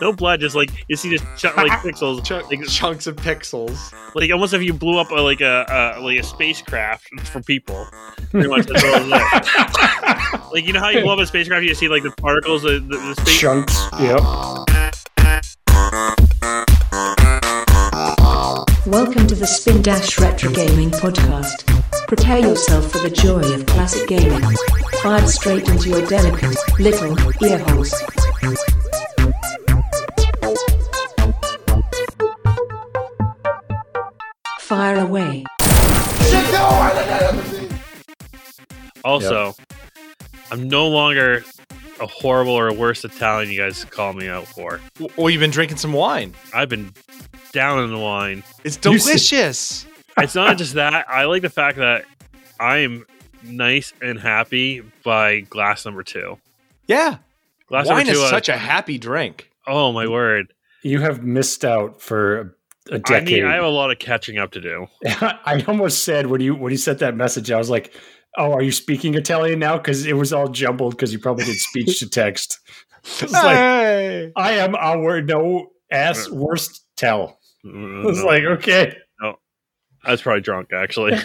no blood, just like you see just ch- like pixels, Chunk- like, chunks of pixels. like almost if you blew up a, like a, a like a spacecraft for people. Pretty much that's all it is. Like you know how you blow up a spacecraft, you see like the particles, the, the, the space. Chunks. Yep. Welcome to the Spin Dash Retro Gaming Podcast. Prepare yourself for the joy of classic gaming. Fired straight into your delicate little ear holes. Fire away. Also, I'm no longer a horrible or a worse Italian you guys call me out for. Well, you've been drinking some wine. I've been down in the wine. It's delicious. It's not just that. I like the fact that I am nice and happy by glass number two. Yeah. Glass wine number is two. uh, such a happy drink. oh my word! You have missed out for a I decade. need. I have a lot of catching up to do. I almost said when you when you sent that message, I was like, "Oh, are you speaking Italian now?" Because it was all jumbled because you probably did speech to text. It's like I am our no ass worst tell. Mm, It's no. like okay, No, I was probably drunk actually.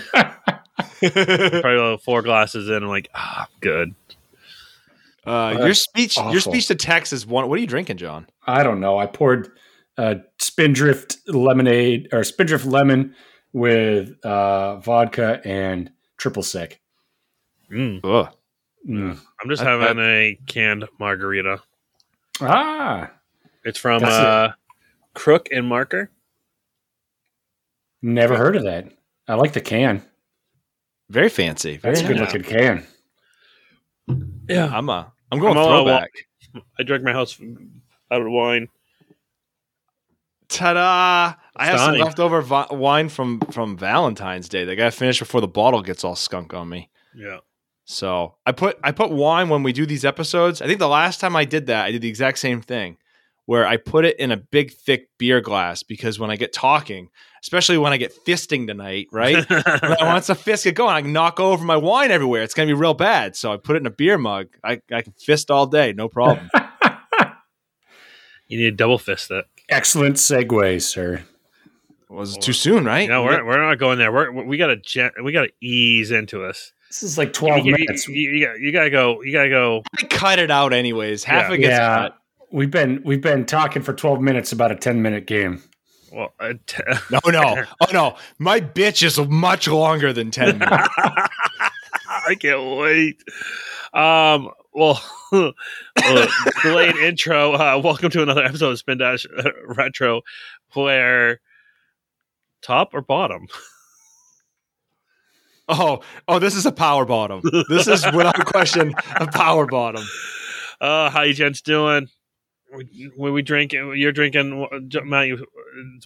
probably about four glasses in. I'm like, ah, I'm good. uh, Oh, your speech, your speech to text is one. What are you drinking, John? I don't know. I poured uh, Spindrift lemonade or Spindrift lemon with uh, vodka and triple sec. Mm. Ugh. Mm. I'm just I- having a canned margarita. Ah, It's from That's it. uh, Crook and Marker. never heard of that. I like the can. Very fancy. Very That's a good nice. looking can. Yeah, I'm uh, I'm going I'm throwback. I drank my house out of wine. Ta-da! I have some leftover vi- wine from from Valentine's Day. They got to finish before the bottle gets all skunk on me. Yeah. So I put I put wine when we do these episodes. I think the last time I did that, I did the exact same thing, where I put it in a big thick beer glass because when I get talking, especially when I get fisting tonight, right? want the fist get going, I can knock over my wine everywhere. It's gonna be real bad. So I put it in a beer mug. I, I can fist all day, no problem. you need to double fist it. Excellent segue, sir. Was it too soon, right? No, we're, we're not going there. We're, we got to gen- we got to ease into this. This is like twelve you, you- minutes. You, you got, you got to go. You got to go. I cut it out anyways. Half Yeah. it gets yeah, cut. we've been we've been talking for twelve minutes about a ten minute game. Well, uh, t- No, no. Oh no. My bitch is much longer than 10 minutes. I can't wait. Um. Well, uh, delayed intro. Uh, welcome to another episode of Spin Dash uh, Retro, where top or bottom. Oh, oh, this is a power bottom. This is without question a power bottom. Uh, how you gents doing? When we drink, you're drinking Matt,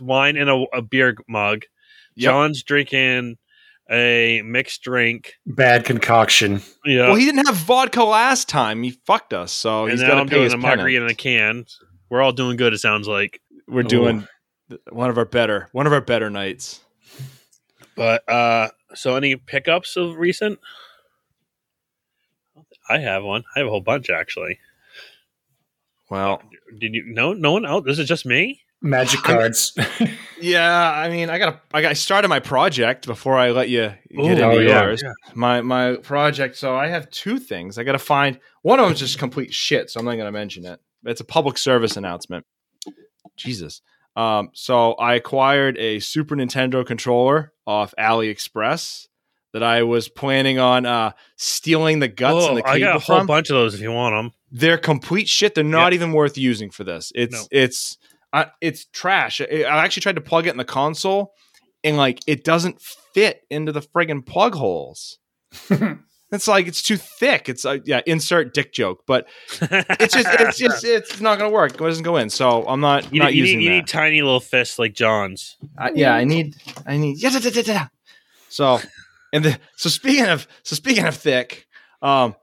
wine in a, a beer mug. Yep. John's drinking a mixed drink. Bad concoction. Yeah, Well, he didn't have vodka last time. He fucked us, so and he's now got to I'm pay doing his a margarita in a can. We're all doing good. It sounds like. We're doing one of our better, one of our better nights. But uh so any pickups of recent? I have one. I have a whole bunch actually. Well, Did you no no one else? This is just me? Magic cards. yeah. I mean, I got I got I started my project before I let you get Ooh, into oh, yeah. yours. My my project. So I have two things. I got to find one of them is just complete shit. So I'm not going to mention it. It's a public service announcement. Jesus. Um, so I acquired a Super Nintendo controller off AliExpress that I was planning on uh, stealing the guts Oh, and the I got a whole from. bunch of those if you want them. They're complete shit. They're not even worth using for this. It's No. it's uh, it's trash. I, I actually tried to plug it in the console, and like it doesn't fit into the friggin' plug holes. It's like it's too thick. It's like yeah, insert dick joke, but it's just it's just it's not gonna work. It doesn't go in. So I'm not you, not need, you, using need, you that. need tiny little fists like John's. I, yeah, I need, I need. Yeah, da, da, da, da. So, and the so speaking of so speaking of thick, um,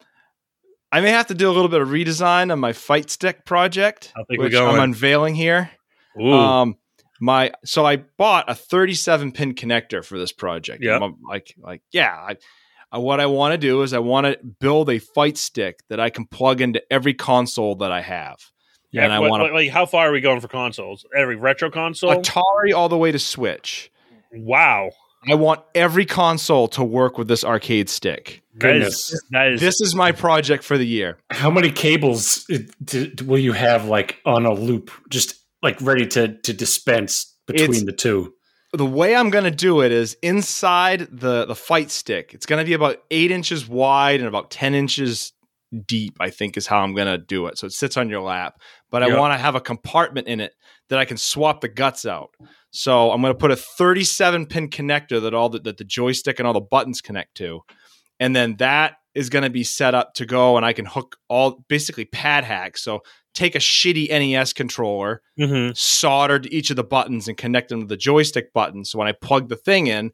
I may have to do a little bit of redesign on my fight stick project, How think we're which I'm unveiling here. Ooh. Um, my so I bought a 37 pin connector for this project. Yeah. Like like yeah. I, I, what I want to do is I want to build a fight stick that I can plug into every console that I have. Yeah, and I want like how far are we going for consoles? Every retro console? Atari all the way to Switch. wow. I want every console to work with this arcade stick. That is, Goodness. that is This is my project for the year. How many cables uh, d- d- will you have like on a loop, just like ready to to dispense between It's- the two? the way I'm going to do it is inside the the fight stick. It's going to be about eight inches wide and about ten inches deep. I think is how I'm going to do it. So it sits on your lap, but I Yep. want to have a compartment in it that I can swap the guts out. So I'm going to put a 37 pin connector that all the, that the joystick and all the buttons connect to, and then that is going to be set up to go, and I can hook all basically pad hack. So take a shitty NES controller Mhm. soldered each of the buttons and connect them to the joystick button. So when I plug the thing in,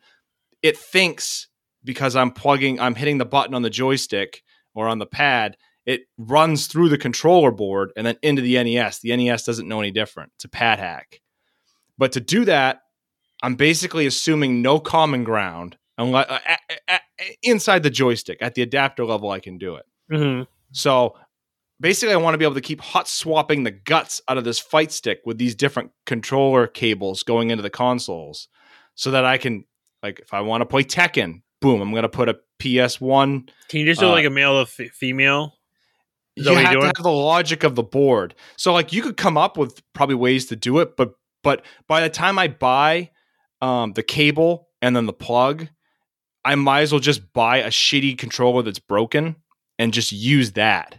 it thinks because I'm plugging, I'm hitting the button on the joystick or on the pad, it runs through the controller board and then into the NES. The NES doesn't know any different. It's a pad hack. But to do that, I'm basically assuming no common ground unless, uh, inside the joystick. At the adapter level, I can do it. Mhm. So basically, I want to be able to keep hot swapping the guts out of this fight stick with these different controller cables going into the consoles so that I can, like, if I want to play Tekken, boom, I'm going to put a PS1. Can you just do Uh, like a male to f- female? Is You have to have the logic of the board. So, like, you could come up with probably ways to do it, but but by the time I buy um, the cable and then the plug, I might as well just buy a shitty controller that's broken and just use that.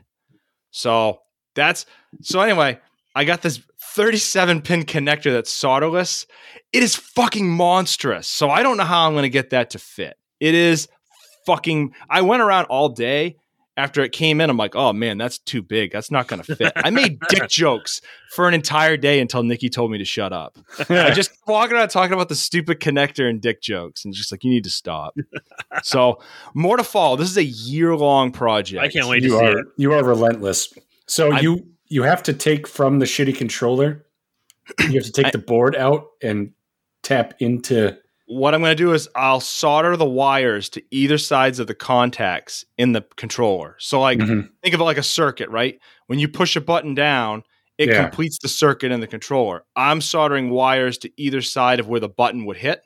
So that's so anyway, I got this 37 pin connector that's solderless. It is fucking monstrous. So I don't know how I'm going to get that to fit. It is fucking I went around all day after it came in. I'm like, "Oh man, that's too big. That's not going to fit." I made dick jokes for an entire day until Nikki told me to shut up. I just walking around talking about the stupid connector and dick jokes, and just like you need to stop. so more to fall. This is a year long project. I can't wait to you see are it. you are relentless. So I'm- you you have to take from the shitty controller. You have to take I- the board out and tap into. What I'm going to do is I'll solder the wires to either sides of the contacts in the controller. So like Mhm. think of it like a circuit, right? When you push a button down, it Yeah. completes the circuit in the controller. I'm soldering wires to either side of where the button would hit,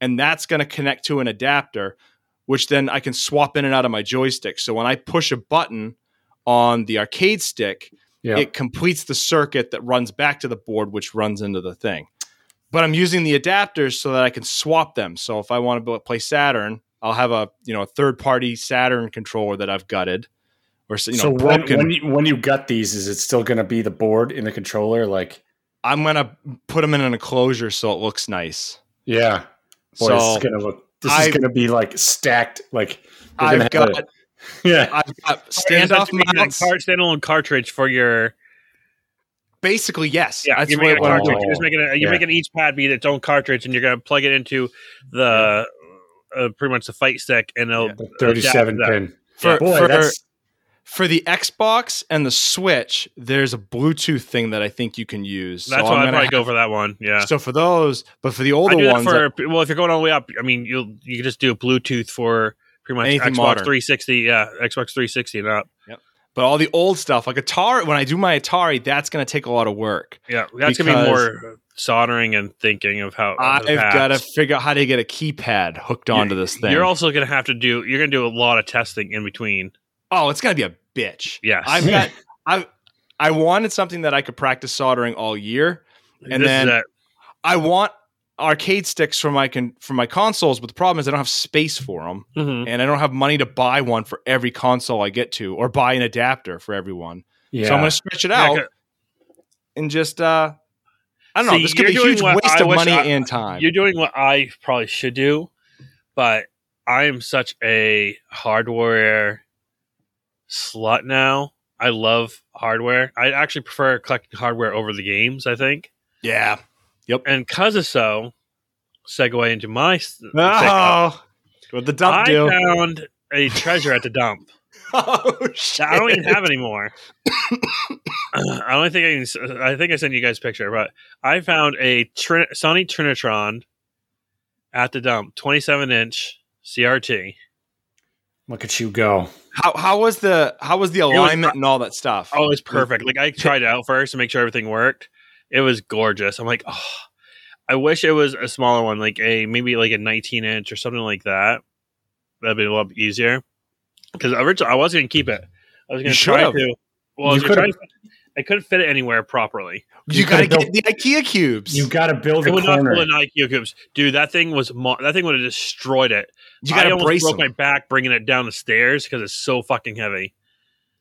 and that's going to connect to an adapter, which then I can swap in and out of my joystick. So when I push a button on the arcade stick, Yeah. it completes the circuit that runs back to the board, which runs into the thing. But I'm using the adapters so that I can swap them. So if I want to play Saturn, I'll have a you know a third party Saturn controller that I've gutted, or you know so when, broken. when you when you gut these, is it still going to be the board in the controller? Like, I'm gonna put them in an enclosure so it looks nice. yeah, boy, so this is going to look. This is going to be like stacked. Like, I've got a- yeah, I've got standoff like mounts. car- standalone cartridge for your Basically, yes. yeah. that's you're what, making a what I'm cartridge. doing. You're making a, you're Yeah. making each pad be its own cartridge, and you're gonna plug it into the uh, pretty much the fight stick, and it'll Yeah. the thirty-seven adapt that. pin. For, Boy, for, that's for the Xbox and the Switch, there's a Bluetooth thing that I think you can use. That's so why I'm I'd probably have- go for that one. Yeah. So for those, but for the older ones, for well, if you're going all the way up, I mean, you'll you can just do a Bluetooth for pretty much Anything Xbox modern. 360, yeah, Xbox 360 and up. But all the old stuff, like Atari, when I do my Atari, that's going to take a lot of work. Yeah, that's gonna be more soldering and thinking of how. I've got to figure out how to get a keypad hooked onto this thing. You're also gonna have to do. You're gonna do a lot of testing in between. oh, it's going to be a bitch. Yes, I've got, I, I wanted something that I could practice soldering all year. and This then-. I want arcade sticks for my con- for my consoles, but the problem is I don't have space for them, Mhm. and I don't have money to buy one for every console I get to, or buy an adapter for everyone. yeah. So I'm going to stretch it out c- and just uh, I don't know. This could be a huge waste I of money I- and time. You're doing what I probably should do, but I am such a hardware slut now. I love hardware. I actually prefer collecting hardware over the games. I think, yeah. And because of so, segue into my. s- Oh, what the dump I do? found a treasure at the dump. oh shit! that I don't even have anymore. I don't think I can. s- I think I sent you guys a picture, but I found a Trin- Sony Trinitron at the dump, 27 inch CRT. Look at you go. How how was the how was the was alignment and all that stuff? Oh, it's perfect. Like I tried it out first to make sure everything worked. It was gorgeous. I'm like, oh, I wish it was a smaller one, like a maybe like a 19 inch or something like that. That'd be a lot easier. Because originally I was going to keep it. I was going You to try to. Well, I was You gonna could've- to- I couldn't fit it anywhere properly. you, you got to could've get the IKEA cubes. You got to build It a would not corner. pull in IQ cubes, dude. That thing was mo- that thing would have destroyed it. you got to almost brace broke them. my back bringing it down the stairs because it's so fucking heavy.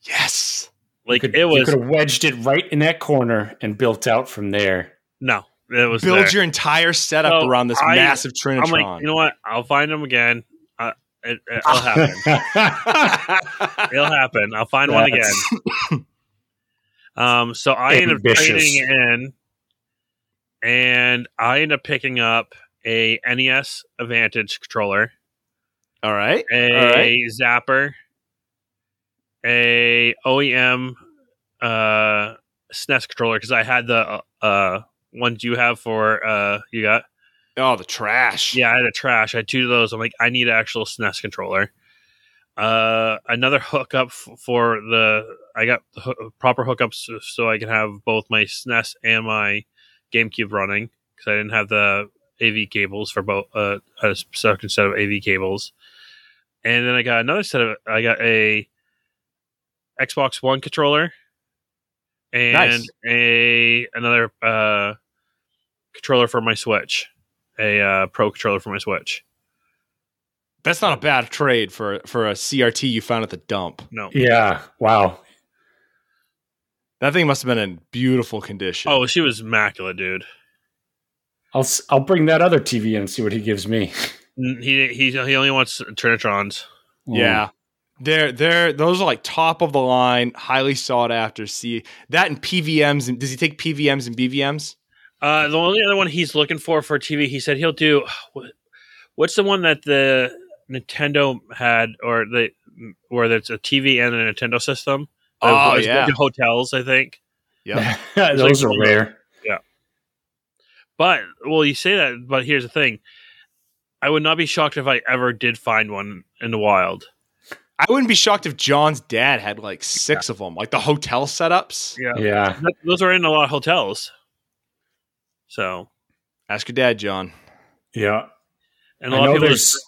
yes. Like you could, it you was could have wedged it right in that corner and built out from there. no, it was Build there. your entire setup So, around this I- massive I'm Trinitron. like, you know what? I'll find them again. Uh, it, it'll happen. It'll happen. I'll find one again. Um, so I end up Ambitious. trading in, and I end up picking up a NES Advantage controller, all right. a All right. Zapper, a OEM uh, SNES controller because I had the uh, ones you have for uh, you got. Oh, the trash. Yeah, I had a trash. I had two of those. I'm like, I need an actual SNES controller. Uh, another hookup f- for the. I got the proper hookups so- so I can have both my SNES and my GameCube running because I didn't have the AV cables for both. Uh, a second set of AV cables, and then I got another set of. I got a Xbox One controller and Nice. a another uh controller for my Switch a uh, pro controller for my Switch. That's not a bad trade for for a CRT you found at the dump. No. yeah. Wow. That thing must have been in beautiful condition. Oh, she was immaculate, dude. I'll I'll bring that other TV in and see what he gives me. He he he only wants Trinitrons. yeah. They're they're those are like top of the line, highly sought after. See that in PVMs. And does he take PVMs and BVMs? Uh, the only other one he's looking for for TV, he said he'll do. What, what's the one that the Nintendo had, or the where it's a TV and a Nintendo system? Oh, It's yeah. hotels, I think. Yeah, Those like- are rare. Yeah, but well, you say that, but here's the thing: I would not be shocked if I ever did find one in the wild. I wouldn't be shocked if John's dad had like six of them, like the hotel setups. Yeah, Yeah. Those are in a lot of hotels. So, Ask your dad, John. Yeah. and a I lot know of people. there's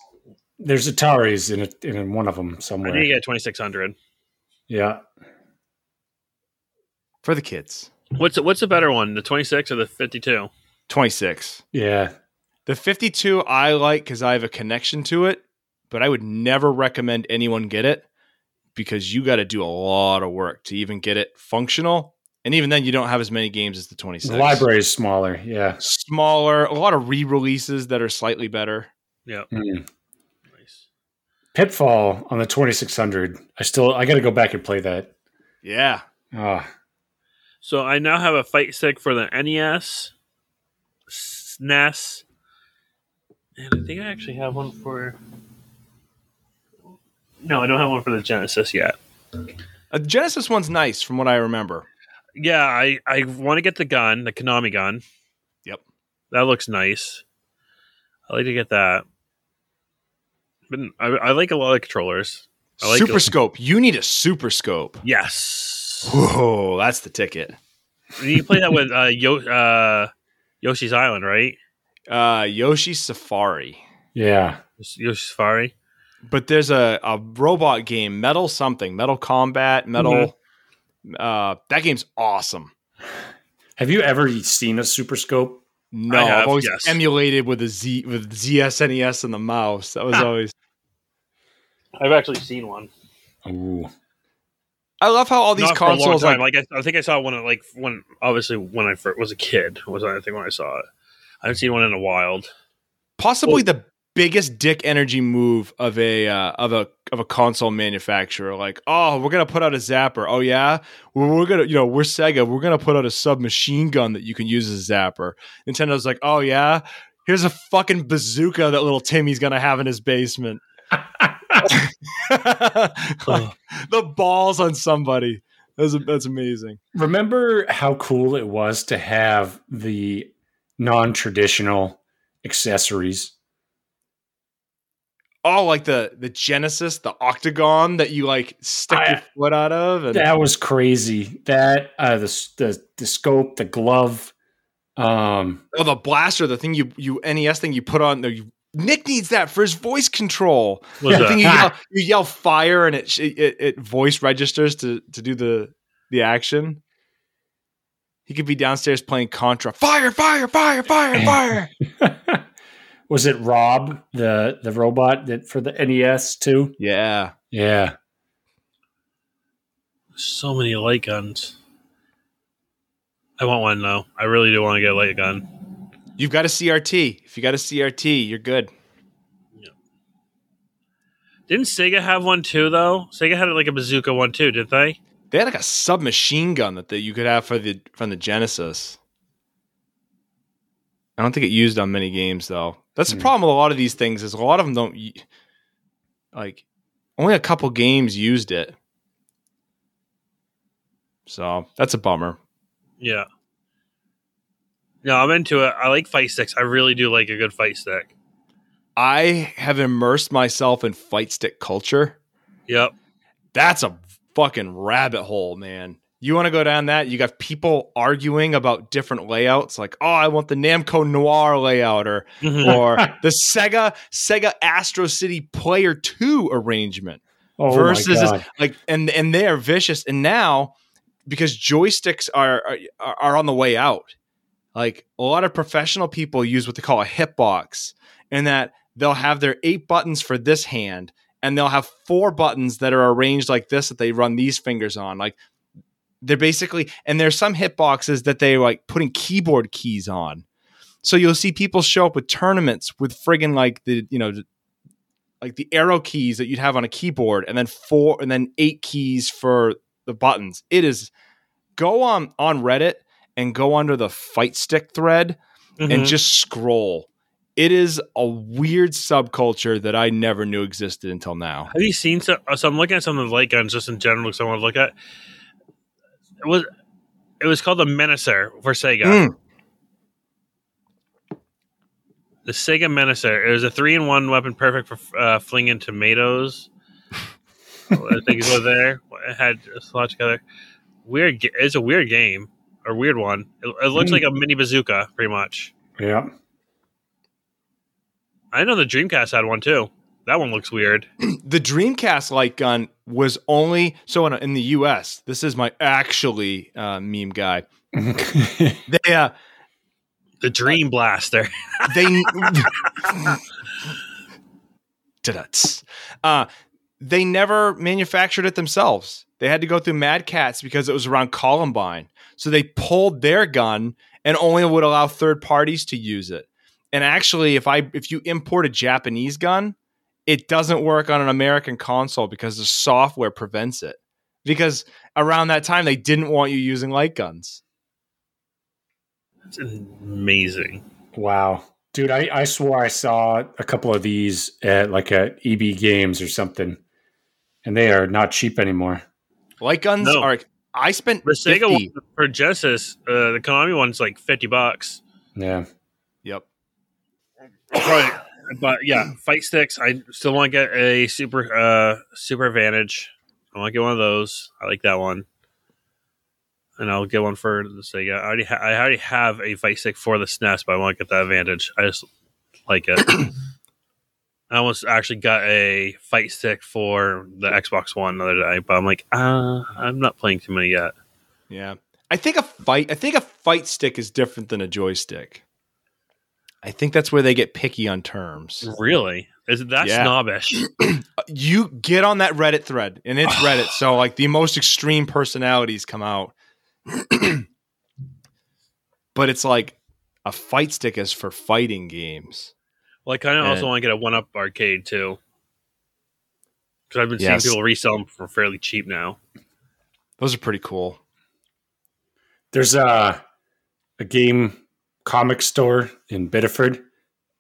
there's Ataris in it in one of them somewhere. I need to somewhere. get twenty six hundred. Yeah. For the kids. What's what's a better one, the twenty six or the fifty two? 26. Yeah. The 52 I like because I have a connection to it, but I would never recommend anyone get it because you got to do a lot of work to even get it functional. And even then, you don't have as many games as the 26. The library is smaller. Yeah. Smaller, a lot of re releases that are slightly better. Yeah, Mm. nice. Pitfall on the 2600. I still I got to go back and play that. Yeah. Ah, So I now have a fight stick for the NES, SNES, and I think I actually have one for. No, I don't have one for the Genesis yet. Uh, the Genesis one's nice from what I remember. Yeah, I I want to get the gun, the Konami gun. Yep. That looks nice. I like to get that. But I, I like a lot of controllers. I like super Scope. You need a Super Scope. Yes. Whoa, that's the ticket. you play that with uh, Yo, uh, Yoshi's Island, right? Uh, Yoshi Safari. yeah. Yoshi Safari. But there's a, a robot game, Metal something, Metal Combat, Metal. Uh, that game's awesome. Have you ever seen a Super Scope? No, I have, I've always yes. emulated with a Z with ZSNES and the mouse. That was always. I've actually seen one. Ooh. I love how all these Not for a long consoles time. like Like, I, I think I saw one at, like when obviously when I first was a kid was I think when I saw it. I haven't seen one in a wild. possibly the biggest dick energy move of a uh, of a of a console manufacturer. Like, oh, we're gonna put out a zapper. Oh yeah, well, we're gonna you know we're Sega. We're gonna put out a submachine gun that you can use as a zapper. Nintendo's like, oh yeah, here's a fucking bazooka that little Timmy's gonna have in his basement. Like, the balls on somebody. That's that's amazing. Remember how cool it was to have the non-traditional accessories? Oh, like the the Genesis, the octagon that you like stick I- your foot out of, and That was crazy. That uh, the the the scope, the glove. Um, oh, the blaster, the thing you you NES thing you put on there. You, Nick needs that for his voice control. Was the that- thing you yell, you yell fire and it, it it voice registers to to do the the action. He could be downstairs playing Contra. Fire! Fire! Fire! Fire! Fire! was it Rob the the robot that for the NES too? yeah. Yeah. so many light guns. I want one though. I really do want to get a light gun. You've got a CRT. If you got a CRT, you're good. Yeah. Didn't Sega have one too though? Sega had like a bazooka one too, did they? They had like a submachine gun that, that you could have for the from the Genesis. I don't think it used on many games though. That's the Hmm. problem with a lot of these things is a lot of them don't like only a couple games used it. So that's a bummer. Yeah. No, I'm into it. I like fight sticks. I really do like a good fight stick. I have immersed myself in fight stick culture. Yep. That's a fucking rabbit hole, man. You want to go down that? You got people arguing about different layouts, like, oh, I want the Namco Noir layout, or Mhm. or the Sega Sega Astro City Player Two arrangement Oh versus my this- god. like, and and they are vicious. And now, because joysticks are are, are on the way out, like a lot of professional people use what they call a hitbox, and that they'll have their eight buttons for this hand, and they'll have four buttons that are arranged like this that they run these fingers on, like. They're basically, and there's some hitboxes that they like putting keyboard keys on. So you'll see people show up with tournaments with friggin' like the, you know, like the arrow keys that you'd have on a keyboard and then four and then eight keys for the buttons. It is go on on Reddit and go under the fight stick thread Mhm. and just scroll. It is a weird subculture that I never knew existed until now. Have you seen some? So I'm looking at some of the light guns just in general because I want to look at. It was, it was called the Menacer for Sega. Mm. The Sega Menacer. It was a three-in-one weapon, perfect for uh, flinging tomatoes. I think it's over there. It had a slot together. Weird. It's a weird game or weird one. It, it looks Mm. like a mini bazooka, pretty much. Yeah. I know the Dreamcast had one too. That one looks weird. The Dreamcast light gun was only so in, in the US. This is my actually uh, meme guy. They uh, The Dream Blaster. they Ta-da-ts. uh, they never manufactured it themselves. They had to go through Mad Catz because it was around Columbine. So they pulled their gun and only would allow third parties to use it. And actually, if I if you import a Japanese gun, it doesn't work on an American console because the software prevents it. Because around that time they didn't want you using light guns. It's amazing. wow. Dude, I, I swore I saw a couple of these at like a EB Games or something, and they are not cheap anymore. Light guns No. are I spent The Sega 50 one for Genesis, uh, the Konami one's like fifty bucks. Yeah. Yep. Right. But yeah, fight sticks. I still want to get a super uh super advantage. I want to get one of those. I like that one, and I'll get one for the Sega. I already ha- I already have a fight stick for the SNES, but I want to get that advantage. I just like it. I almost actually got a fight stick for the Xbox One the other day, but I'm like, uh, I'm not playing too many yet. Yeah. I think a fight I think a fight stick is different than a joystick. I think that's where they get picky on terms. Really? Is that Yeah. snobbish? You get on that Reddit thread and it's Reddit, so like the most extreme personalities come out. but it's like a fight stick is for fighting games. Well, I kind of also want to get a one up arcade too, because I've been Yes. seeing people resell them for fairly cheap now. Those are pretty cool. There's a a game comic store in Biddeford.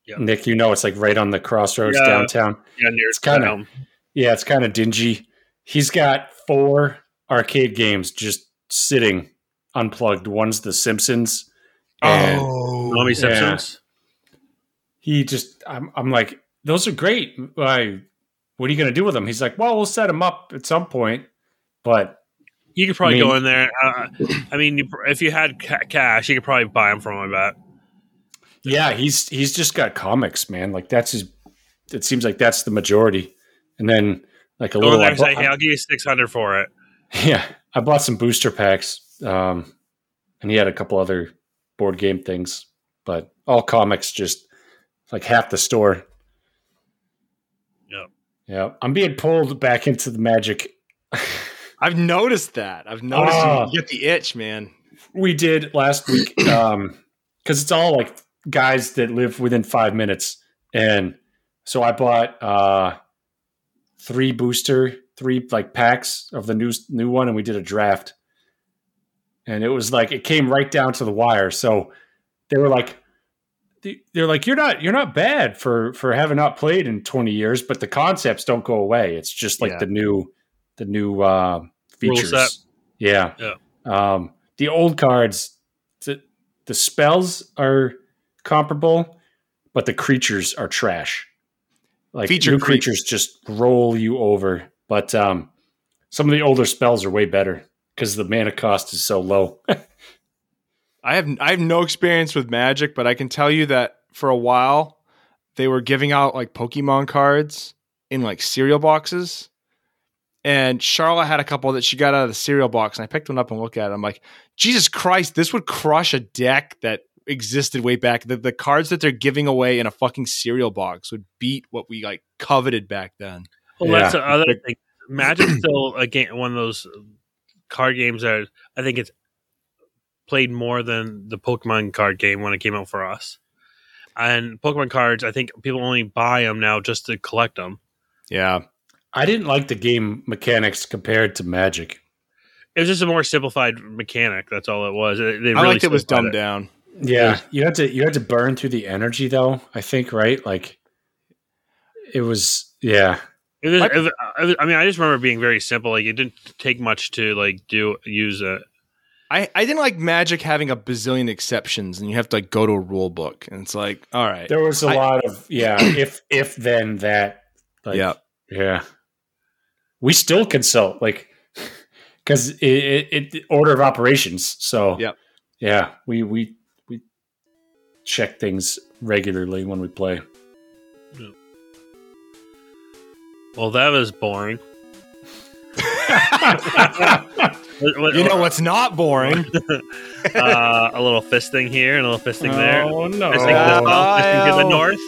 Yep. Nick, you know it's like right on the crossroads Yeah. downtown. Yeah, near It's kinda- Yeah, it's kind of dingy. He's got four arcade games just sitting unplugged. One's The Simpsons. And Oh. Mommy yeah. Simpsons. he just I'm I'm like those are great. I, what are you going to do with them? He's like, well, we'll set them up at some point, but You could probably I mean- go in there. Uh, I mean, you, if you had ca- cash, you could probably buy them from him. I bet. yeah, he's he's just got comics, man. Like that's his. It seems like that's the majority, and then like a Go little. there and say, "Hey, I'll give you six hundred for it." yeah, I bought some booster packs, um, and he had a couple other board game things, but all comics, just like half the store. Yep. Yeah, I'm being pulled back into the magic. I've noticed that. I've noticed Ah. you get the itch, man. we did last week um because it's all like guys that live within five minutes and so i bought uh three booster three like packs of the new new one and we did a draft and it was like it came right down to the wire so they were like they- they're like you're not you're not bad for for having not played in 20 years but the concepts don't go away it's just like Yeah. the new the new uh features yeah Yeah. um the old cards the, the spells are comparable but the creatures are trash like Feature new creep. creatures just roll you over but um some of the older spells are way better because the mana cost is so low I have I have no experience with Magic, but I can tell you that for a while they were giving out like Pokemon cards in like cereal boxes. And Charlotte had a couple that she got out of the cereal box, and I picked one up and looked at it. I'm like, Jesus Christ, this would crush a deck that existed way back. The, the cards that they're giving away in a fucking cereal box would beat what we like coveted back then. Well, Yeah. that's the other thing. Magic's still a game, one of those card games that I think it's played more than the Pokemon card game when it came out for us. And Pokemon cards, I think people only buy them now just to collect them. Yeah. I didn't like the game mechanics compared to magic It was just a more simplified mechanic. That's all it was. It, they I really liked it was simplified dumbed down. yeah you had to you had to burn through the energy though i think right like it was yeah It was, Like- it was- I mean, I just remember being very simple. Like it didn't take much to like do use it. I, I didn't like Magic having a bazillion exceptions and you have to like go to a rule book and it's like, all right. there was a I- lot of yeah if if then that like, yeah. Yeah. We still consult, like, because it, it, it order of operations. So yeah, yeah, we we we check things regularly when we play. Well, that was boring. What- what- You know what's not boring? uh, a little fisting here and a little fisting there. Oh no! Fisting to the south, fisting to the Oh. north.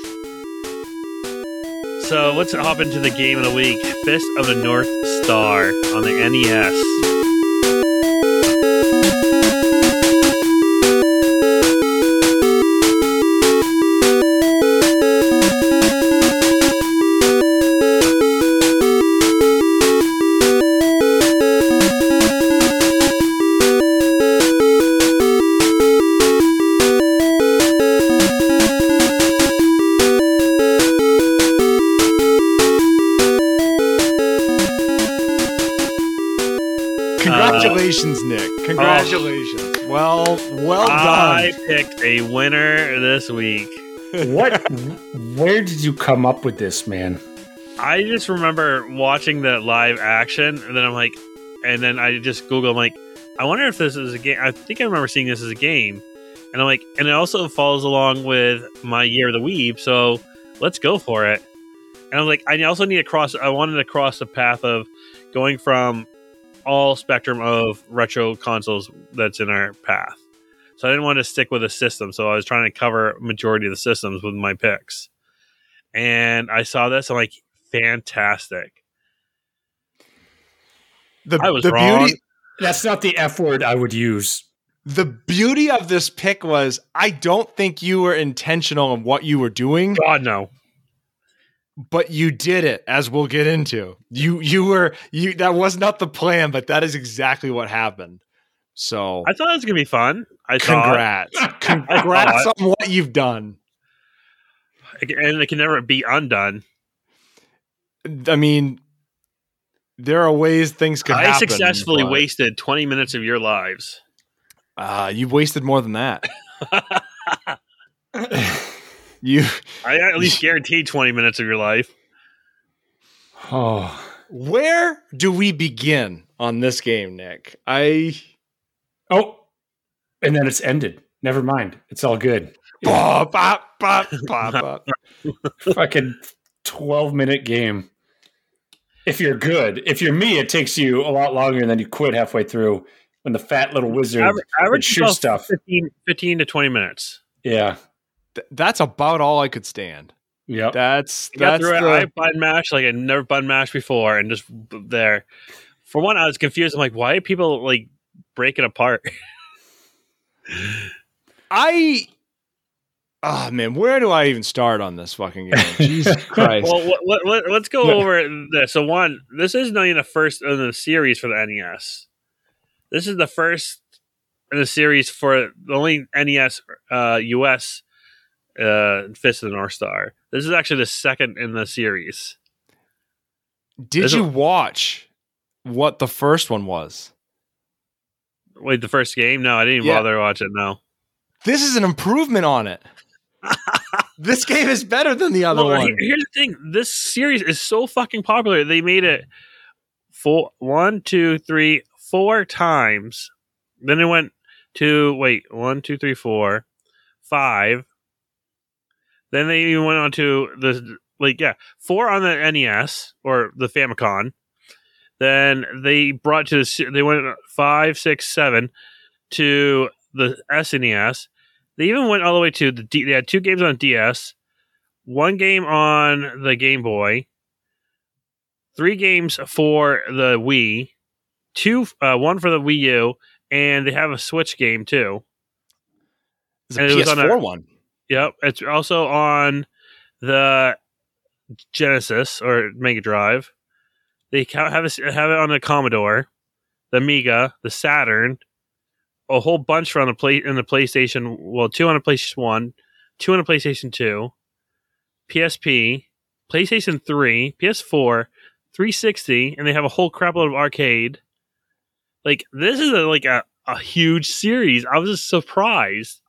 So let's hop into the game of the week: Fist of the North Star on the NES. Uh, Congratulations, Nick. Oh. Congratulations. Well, well done. I picked a winner this week. what? Where did you come up with this, man? I just remember watching the live action, and then I'm like, and then I just Google, I'm like, I wonder if this is a game. I think I remember seeing this as a game, and I'm like, and it also follows along with my Year of the Weeb, so let's go for it. And I'm like, I also need to cross. I wanted to cross the path of going from all spectrum of retro consoles that's in our path. So I didn't want to stick with a system, so I was trying to cover majority of the systems with my picks. And I saw this, I'm like, fantastic. The, I was the wrong. beauty That's not the F word I would use. the beauty of this pick was I don't think you were intentional in what you were doing, God no. But you did it, as we'll get into. You you were you that was not the plan, but that is exactly what happened. So I thought it was gonna be fun. I congrats. Congrats on what you've done. and it can never be undone. I mean, there are ways things could I happen. successfully but, wasted 20 minutes of your lives. Uh, you've wasted more than that. You I at least guaranteed twenty minutes of your life. Oh, where do we begin on this game, Nick? I oh, and then it's ended. Never mind. It's all good. bop, bop, bop, bop, bop. Fucking twelve minute game. If you're good, if you're me, it takes you a lot longer, and then you quit halfway through when the fat little wizard Aver- would average shoot stuff. 15, 15 to twenty minutes. Yeah. Th- That's about all I could stand. Yeah, That's that's the, I button mashed like I never button mashed before, and just there. For one, I was confused. I'm like, why are people like break it apart? I. Oh man, where do I even start on this fucking game? Jesus Christ! well, let, let, let's go over this. So, one, this is not even the first in the series for the NES. This is the first in the series for the only NES uh, US uh, Fist of the North Star. This is actually the second in the series. Did There's you a- watch what the first one was? Wait, the first game? No, I didn't even Yeah. bother to watch it. No. This is an improvement on it. this game is better than the other Well, one. here's the thing: this series is so fucking popular. They made it four, one, two, three, four times. Then it went to wait, one, two, three, four, five. Then they even went on to the like yeah, four on the NES or the Famicom. Then they brought to the they went five, six, seven to the SNES. They even went all the way to the D. They had two games on DS, one game on the Game Boy, three games for the Wii, two, uh, one for the Wii U, and they have a Switch game too. It's a and it was on PS4 a- one. Yep, it's also on the Genesis or Mega Drive. They have it, have it on the Commodore, the Amiga, the Saturn, a whole bunch on the play in the PlayStation. Well, two on the PlayStation One, two on the PlayStation Two, PSP, PlayStation Three, PS4, 360, and they have a whole crapload of arcade. Like this is a, like a, a huge series. I was just surprised.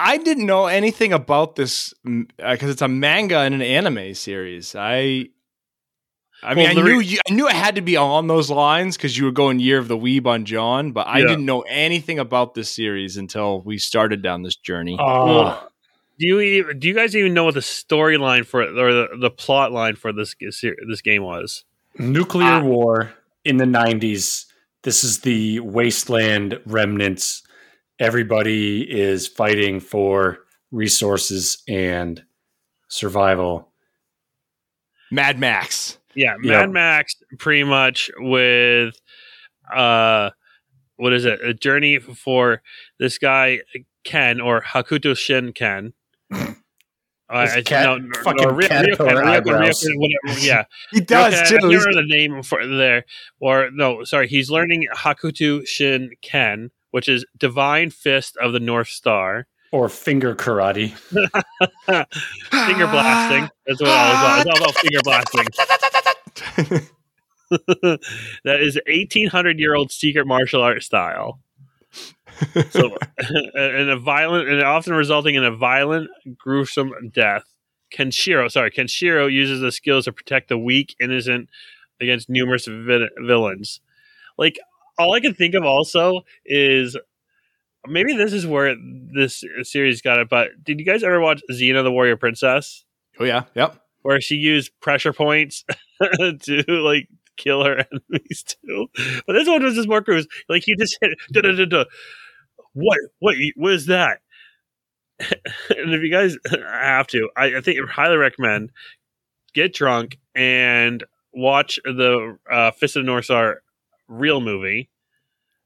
I I didn't know anything about this because it's a manga and an anime series. I I mean, Well, I knew re- you, I knew it had to be on those lines because you were going year of the weeb on John, but I Yeah. didn't know anything about this series until we started down this journey. Oh, Well, Do you even, do you guys even know what the storyline for it or the, the plot line for this this game was? nuclear Ah. war in the 90s. This is the wasteland remnants. Everybody is fighting for resources and survival. Mad Max. Yeah, Yeah. Mad Max pretty much with uh what is it? A journey for this guy Ken or Hokuto Shin Ken. Uh, I- cat- no, no, fucking no, Rio- Rio Rio yeah, He Rio does Ken, I too. can't He's- remember the name for there. Or no, sorry, he's learning Hokuto Shin Ken, which is Divine Fist of the North Star. Or finger karate. Finger blasting. That's what about. It's all about finger blasting. that is 1800 year old secret martial art style. So, and a violent, and often resulting in a violent, gruesome death. Kenshiro, sorry, Kenshiro uses the skills to protect the weak, innocent against numerous vi- villains. Like, all I can think of also is maybe this is where this series got it, but did you guys ever watch Xena the Warrior Princess? oh yeah, yep. where she used pressure points to like kill her enemies too. But this one was just more cruise. Like he just hit da, da, da. what what what is that? and if you guys have to, I, I think I highly recommend get drunk and watch the uh, Fist of the North Star real movie.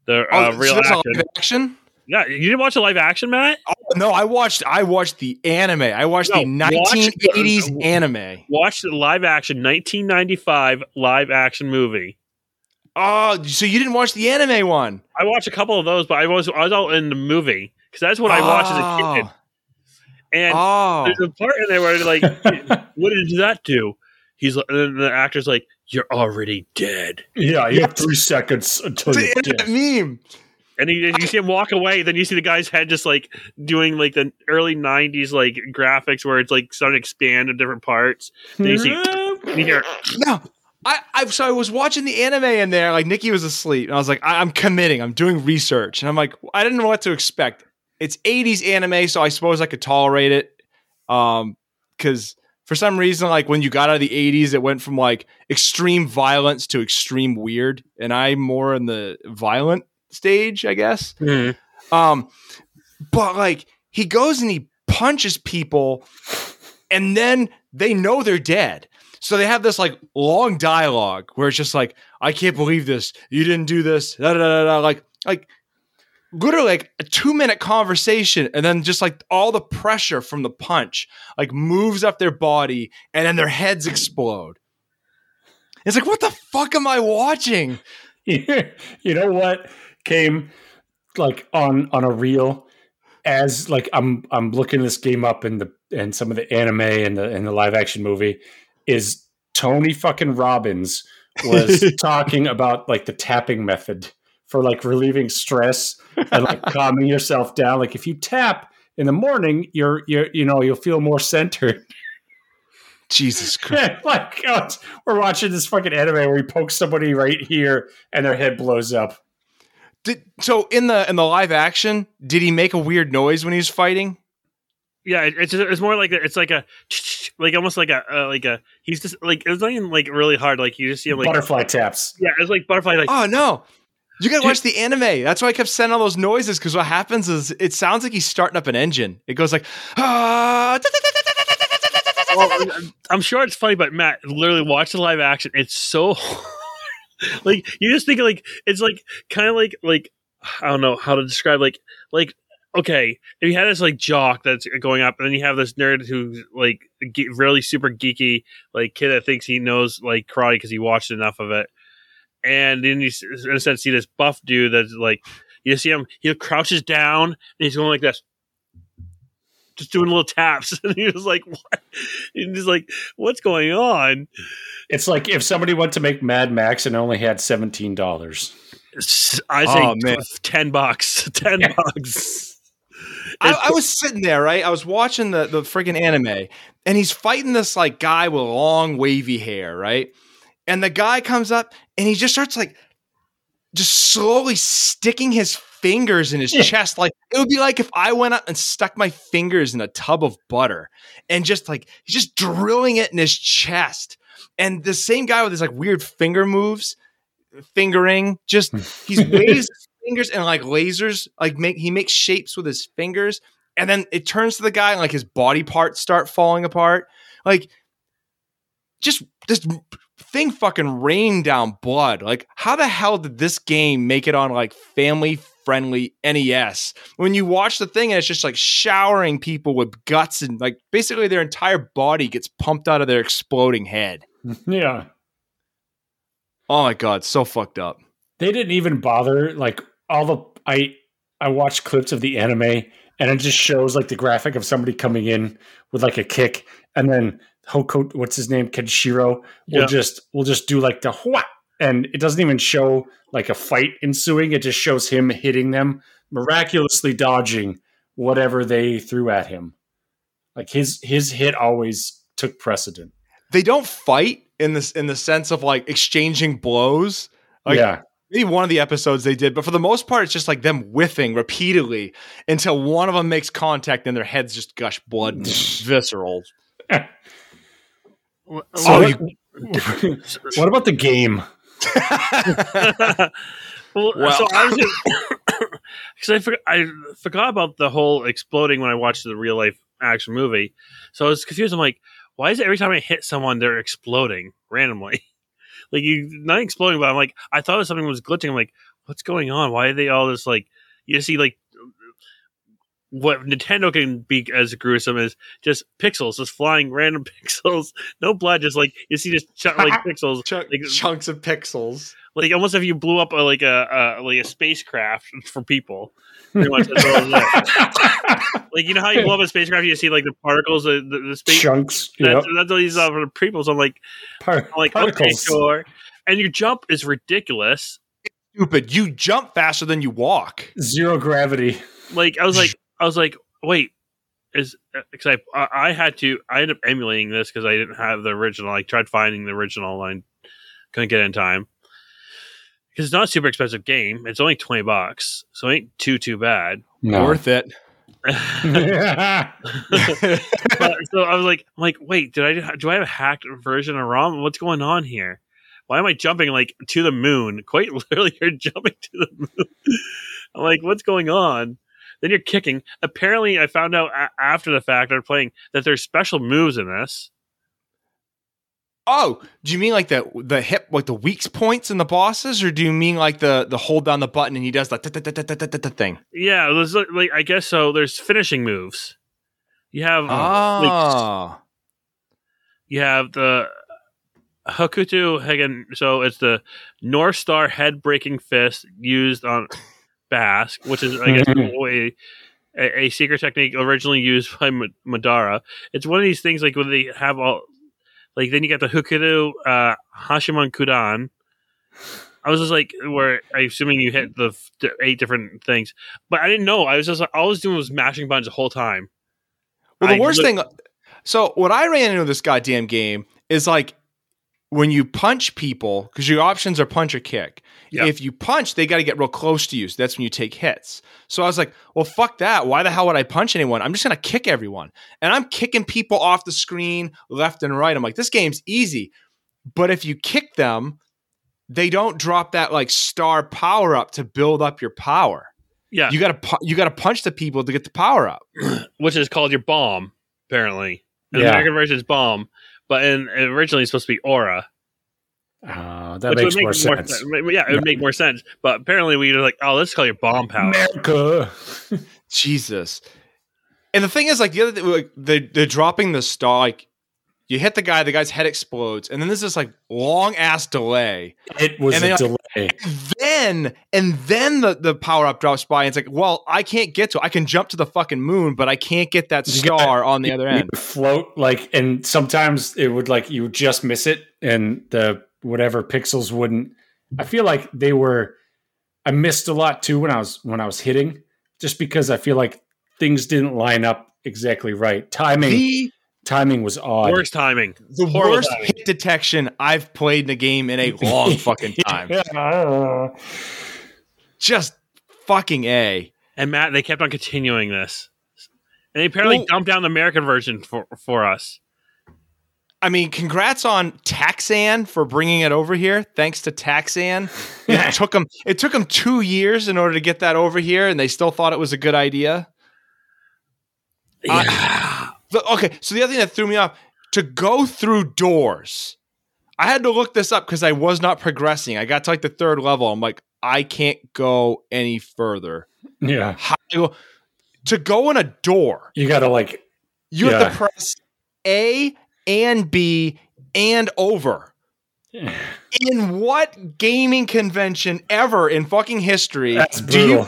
The uh, Oh, real so that's a action. live action. Yeah, you didn't watch the live action, Matt? Oh, no, I watched. I watched the anime. I watched No, the 1980s anime. Watch the live action 1995 live action movie. Oh, so you didn't watch the anime one? I watched a couple of those, but I was I was all in the movie because that's what I watched as a kid. And Oh, there's a part in there where like, "What did that do?" He's and then the actor's like, "You're already dead." Yeah, you have three seconds until it's you're dead. meme. and you, you see him walk away. Then you see the guy's head just like doing like the early '90s like graphics where it's like starting to expand in different parts. Then you see and you hear No. I, I so I was watching the anime in there, like Nikki was asleep, and I was like, I, I'm committing, I'm doing research, and I'm like, I didn't know what to expect. It's 80s anime, so I suppose I could tolerate it. Um, because for some reason, like when you got out of the 80s, it went from like extreme violence to extreme weird, and I'm more in the violent stage, I guess. Um, but like he goes and he punches people, and then they know they're dead. So they have this like long dialogue where it's just like, I can't believe this. You didn't do this. Da, da, da, da. Like, like literally like a two minute conversation, and then just like all the pressure from the punch like moves up their body, and then their heads explode. It's like, what the fuck am I watching? you know what came like on on a reel as like I'm I'm looking this game up in the and some of the anime and the and the live action movie is Tony fucking Robbins was talking about like the tapping method for like relieving stress and like calming yourself down. Like if you tap in the morning, you're you're you know you'll feel more centered. Jesus Christ. like God, we're watching this fucking anime where he pokes somebody right here and their head blows up. Did, so in the in the live action, did he make a weird noise when he was fighting? Yeah, it- it's it's more like a, it's like a like almost like a uh, like a he's just like it's not even like really hard. Like you just see him like Butterfly taps. yeah, it's like butterfly like Oh no. You gotta watch the anime. That's why I kept sending all those noises because what happens is it sounds like he's starting up an engine. It goes like, ah, well, I'm sure it's funny, but Matt, literally watch the live action. It's so like you just think like it's like kind of like like I don't know how to describe like like okay if you had this like jock that's going up and then you have this nerd who's like ge- really super geeky like kid that thinks he knows like karate because he watched enough of it and then you in a sense see this buff dude that's like you see him he crouches down and he's going like this just doing little taps and he was like what and he's like what's going on It's like if somebody went to make Mad Max and only had seventeen dollars. i say Oh, man. 10 bucks 10 bucks I, I was sitting there, right? I was watching the the friggin' anime, and he's fighting this like guy with long wavy hair, right? And the guy comes up and he just starts like just slowly sticking his fingers in his Yeah. chest. Like it would be like if I went up and stuck my fingers in a tub of butter and just like he's just drilling it in his chest. And the same guy with his like weird finger moves, fingering, just hmm. he's waves his fingers and like lasers, like make he makes shapes with his fingers, and then it turns to the guy and like his body parts start falling apart. Like just this thing fucking rained down blood. Like, how the hell did this game make it on like family friendly NES? When you watch the thing and it's just like showering people with guts and like basically their entire body gets pumped out of their exploding head. Yeah. Oh my god, so fucked up. They didn't even bother like all the I I watched clips of the anime and it just shows like the graphic of somebody coming in with like a kick. And then Hoko what's his name? Kenshiro will Yeah. just will just do like the wha and it doesn't even show like a fight ensuing. It just shows him hitting them miraculously dodging whatever they threw at him. Like his his hit always took precedent. They don't fight in this in the sense of like exchanging blows. Like, yeah maybe one of the episodes they did, but for the most part, it's just like them whiffing repeatedly until one of them makes contact and their heads just gush blood and visceral. Well, Oh, what, you- what about the game well, Well- so I was because I, forgot I forgot about the whole exploding when I watched the real life action movie. So I was confused. I'm like, why is it every time I hit someone they're exploding randomly? Like you not exploding, but I'm like, I thought something was glitching. I'm like, what's going on? Why are they all just like you see like what Nintendo can be as gruesome as just pixels, just flying random pixels, no blood, just like you see just ch- like pixels Chunk- Like- chunks of pixels. like almost if you blew up a, like a, a like a spacecraft for people. Much that's what like you know how you blow up a spacecraft, you see like the particles, the the, the space. chunks That's, yep. that's what these are for the people. So I'm like, Par- I'm like okay, sure. And your jump is ridiculous. stupid. You jump faster than you walk. Zero gravity. like I was like I was like wait is because I I I had to I ended up emulating this because I didn't have the original. I tried finding the original and I couldn't get it in time because it's not a super expensive game. It's only twenty bucks, so it ain't too too bad. No. Worth it. But- so I was like, I'm like, wait, did I do I have a hacked version of ROM? What's going on here? Why am I jumping like to the moon? Quite literally, you're jumping to the moon. I'm like, what's going on? Then you're kicking. Apparently, I found out a- after the fact after playing that there's special moves in this. Oh, do you mean like the the hip, like the weak points in the bosses, or do you mean like the the hold down the button and he does the thing? Yeah, there's like, like I guess so. There's finishing moves. You have Oh, you have the Hokuto Hagen. So it's the North Star head breaking fist used on Basque, which is I guess a, a, a secret technique originally used by Madara. It's one of these things like when they have all like then you got the Hokuto uh, Hashimon Kudan. I was just like, where I'm assuming you hit the, the eight different things, but I didn't know. I was just like, all I was doing was mashing buttons the whole time. well, the I worst lit- thing. So what I ran into this goddamn game is like when you punch people because your options are punch or kick. Yeah. If you punch, they got to get real close to you. So that's when you take hits. So I was like, well, fuck that. Why the hell would I punch anyone? I'm just going to kick everyone. And I'm kicking people off the screen left and right. I'm like, this game's easy. But if you kick them, they don't drop that like star power up to build up your power. Yeah, You got to pu- you got to punch the people to get the power up. which is called your bomb, apparently. The Yeah. American version is bomb, but in originally it's supposed to be aura. Uh, that which makes would more make sense. sen- yeah, it would make more sense. But apparently we were like, oh, let's call your bomb power. America. Jesus. And the thing is, like the other thing, like they they're dropping the star. Like you hit the guy, the guy's head explodes, and then there's this like long ass delay. It was And a they- delay. Then and then the the power up drops by, and it's like, well, I can't get to. it. I can jump to the fucking moon, but I can't get that You gotta- star on the other end. float like, and sometimes it would like you would just miss it, and the whatever pixels wouldn't. I feel like they were. I missed a lot too when I was when I was hitting, just because I feel like things didn't line up exactly right. Timing The timing was odd. Worst timing. the Horrible worst timing. hit detection I've played in a game in a long fucking time. Yeah. Just fucking a. And Matt, they kept on continuing this. And they apparently Well- dumped down the American version for, for us. I mean, congrats on Taxan for bringing it over here. Thanks to Taxan, it took them it took them two years in order to get that over here, and they still thought it was a good idea. Yeah. Uh, The- okay, so the other thing that threw me off to go through doors, I had to look this up because I was not progressing. I got to like the third level. I'm like, I can't go any further. yeah. How do to go in a door, You got to like you have to press A and B and over. in what gaming convention ever in fucking history that's do you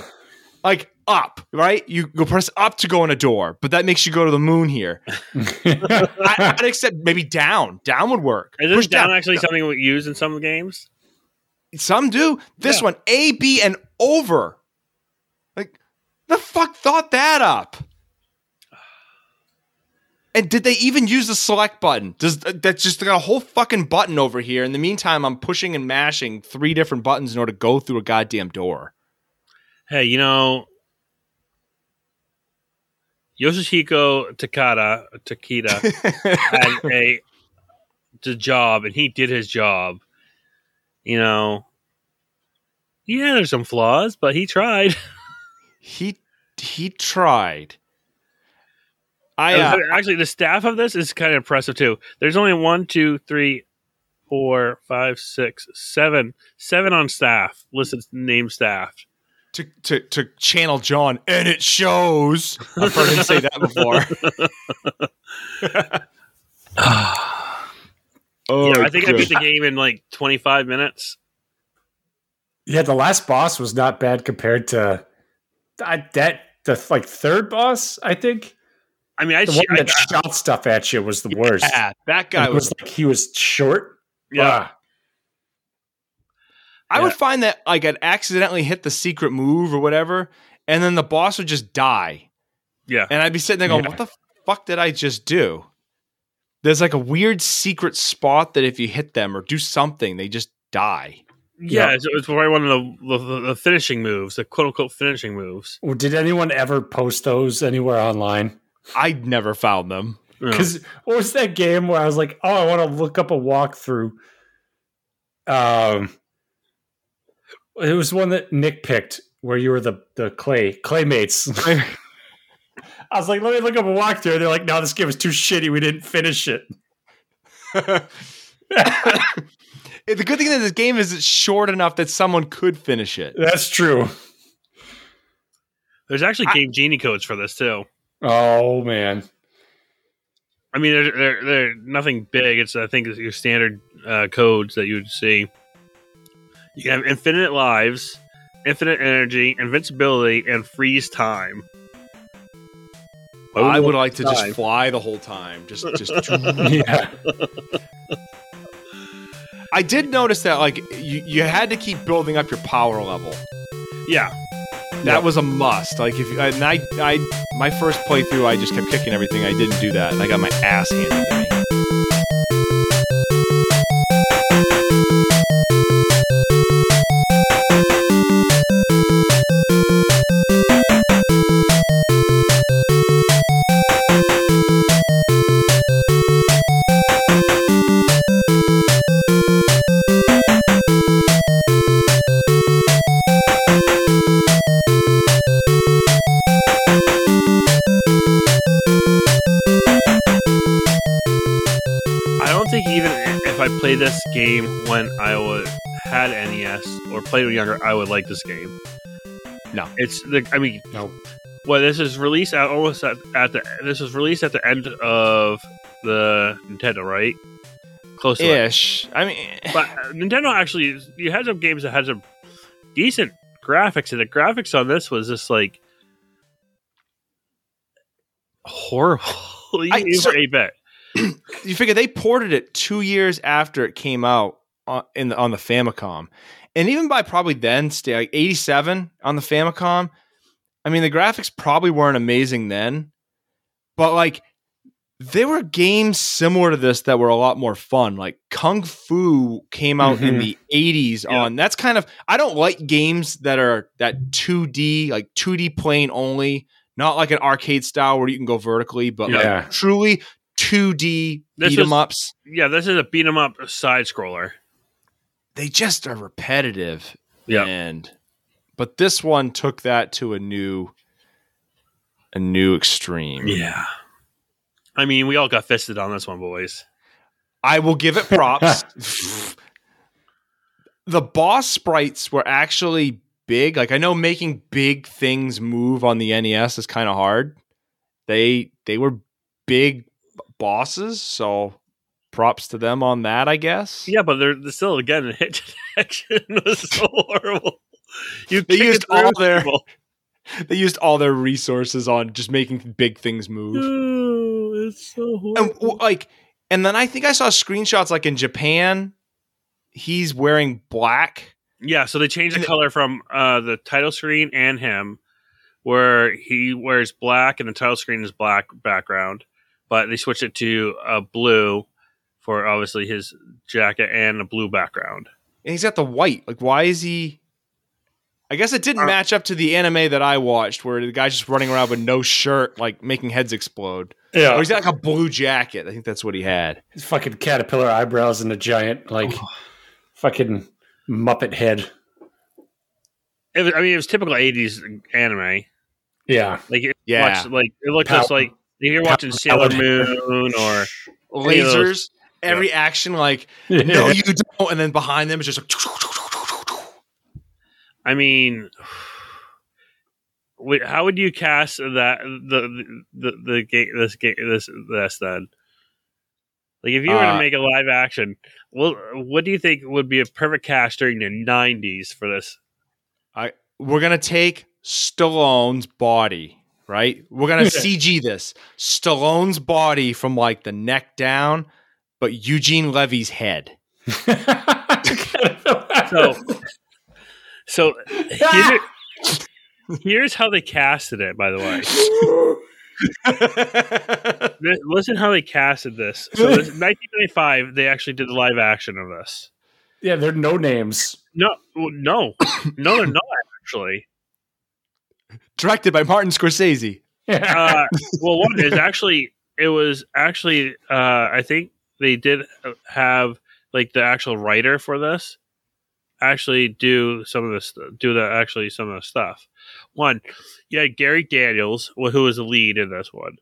like up right you go press up to go in a door but that makes you go to the moon here I, i'd accept maybe down down would work Is this Push down actually something we use in some games? some do this Yeah. one a b and over like the fuck thought that up and did they even use the select button? Does uh, that's just got a whole fucking button over here? In the meantime, I'm pushing and mashing three different buttons in order to go through a goddamn door. Hey, you know, Yoshihiko Takada Takeda had a the job, and he did his job. You know, yeah, there's some flaws, but he tried. he he tried. I uh, Actually, the staff of this is kind of impressive too. There's only one, two, three, four, five, six, seven, seven on staff listed name staff. To, to to channel John, and it shows. I've heard him say that before. oh, yeah, I think I beat the game in like 25 minutes. Yeah, the last boss was not bad compared to I, that. The like third boss, I think I mean, I, the one I, that shot stuff at you was the worst. Yeah, that guy was was like he was short. yeah, Ah, I Yeah. would find that like I'd accidentally hit the secret move or whatever, and then the boss would just die. Yeah. And I'd be sitting there going, Yeah. What the fuck did I just do? There's like a weird secret spot that if you hit them or do something, they just die. Yeah, Yeah. It's, it's probably one of the, the the finishing moves, the quote unquote finishing moves. Well, Did anyone ever post those anywhere online? I never found them. You know. Because what was that game where I was like, oh, I want to look up a walkthrough? Um, it was one that Nick picked where you were the the clay claymates. I was like, let me look up a walkthrough. They're like, no, this game was too shitty. We didn't finish it. the good thing that this game is it's short enough that someone could finish it. That's true. There's actually Game Genie codes for this too. Oh man, I mean, they're, they're, they're nothing big. It's I think it's your standard uh, codes that you would see. You have infinite lives, infinite energy, invincibility, and freeze time. I would like to just fly the whole time. Just just yeah. I did notice that like you, you had to keep building up your power level. Yeah, That was a must. Like if and I I my first playthrough I just kept kicking everything. I didn't do that. And I got my ass handed to me. Game when I was had NES or played it younger, I would like this game. No. it's the. I mean, No. well, this is released at almost at, at the. This was released at the end of the Nintendo, right? Close to it. Ish. I mean But uh, Nintendo actually, you had some games that had some decent graphics, and the graphics on this was just like horrible. I- so- 8 bit. You figure they ported it two years after it came out on, in the, on the Famicom, and even by probably then, stay like eighty seven on the Famicom. I mean, the graphics probably weren't amazing then, but like there were games similar to this that were a lot more fun. Like Kung Fu came out in Mhm. the eighties. Yeah. On that's kind of I don't like games that are that two D like two D plane only. Not like an arcade style where you can go vertically, but Yeah. like truly 2D This beat 'em was- ups. Yeah, this is a beat 'em up side scroller. They just are repetitive. Yeah. And but this one took that to a new a new extreme. Yeah. I mean, we all got fisted on this one, boys. I will give it props. the boss sprites were actually big. Like I know making big things move on the NES is kind of hard. They they were big bosses, so props to them on that, I guess. Yeah, but they're, they're still again the hit detection was so horrible. You They used all their- people. They used all their resources on just making big things move. Oh, it's so and horrible. w- like and then i think i saw screenshots like in japan he's wearing black Yeah, so they changed the color from uh, the title screen and him, where he wears black and the title screen is black background, but they switched it to a blue for obviously his jacket and a blue background. and he's got the white like why is he i guess it didn't Uh, match up to the anime that i watched where the guy's just running around with no shirt like making heads explode Yeah, or Yeah. he's got like a blue jacket i think that's what he had His fucking caterpillar eyebrows and a giant like fucking Muppet head. It was, I mean, it was typical '80s anime. Yeah. Like, it Yeah. watched, like it looked just Power- like you're watching Sailor. Moon or lasers every action like no you don't and then behind them is just like I mean, how would you cast that the the the game this game this this then? Like, if you were Uh, to make a live action, well, what do you think would be a perfect cast during the '90s for this? I we're gonna take Stallone's body, right? We're gonna CG this Stallone's body from like the neck down, but Eugene Levy's head. So, so here, here's how they casted it. By the way, listen how they casted this. So, this 1995, they actually did the live action of this. yeah, there are no names. No, no, no, they're not actually. Directed by Martin Scorsese. Uh, well, one is actually it was actually uh, I think they did have like the actual writer for this actually do some of this do the actually some of the stuff. One, you had Gary Daniels, wh- who was the lead in this one.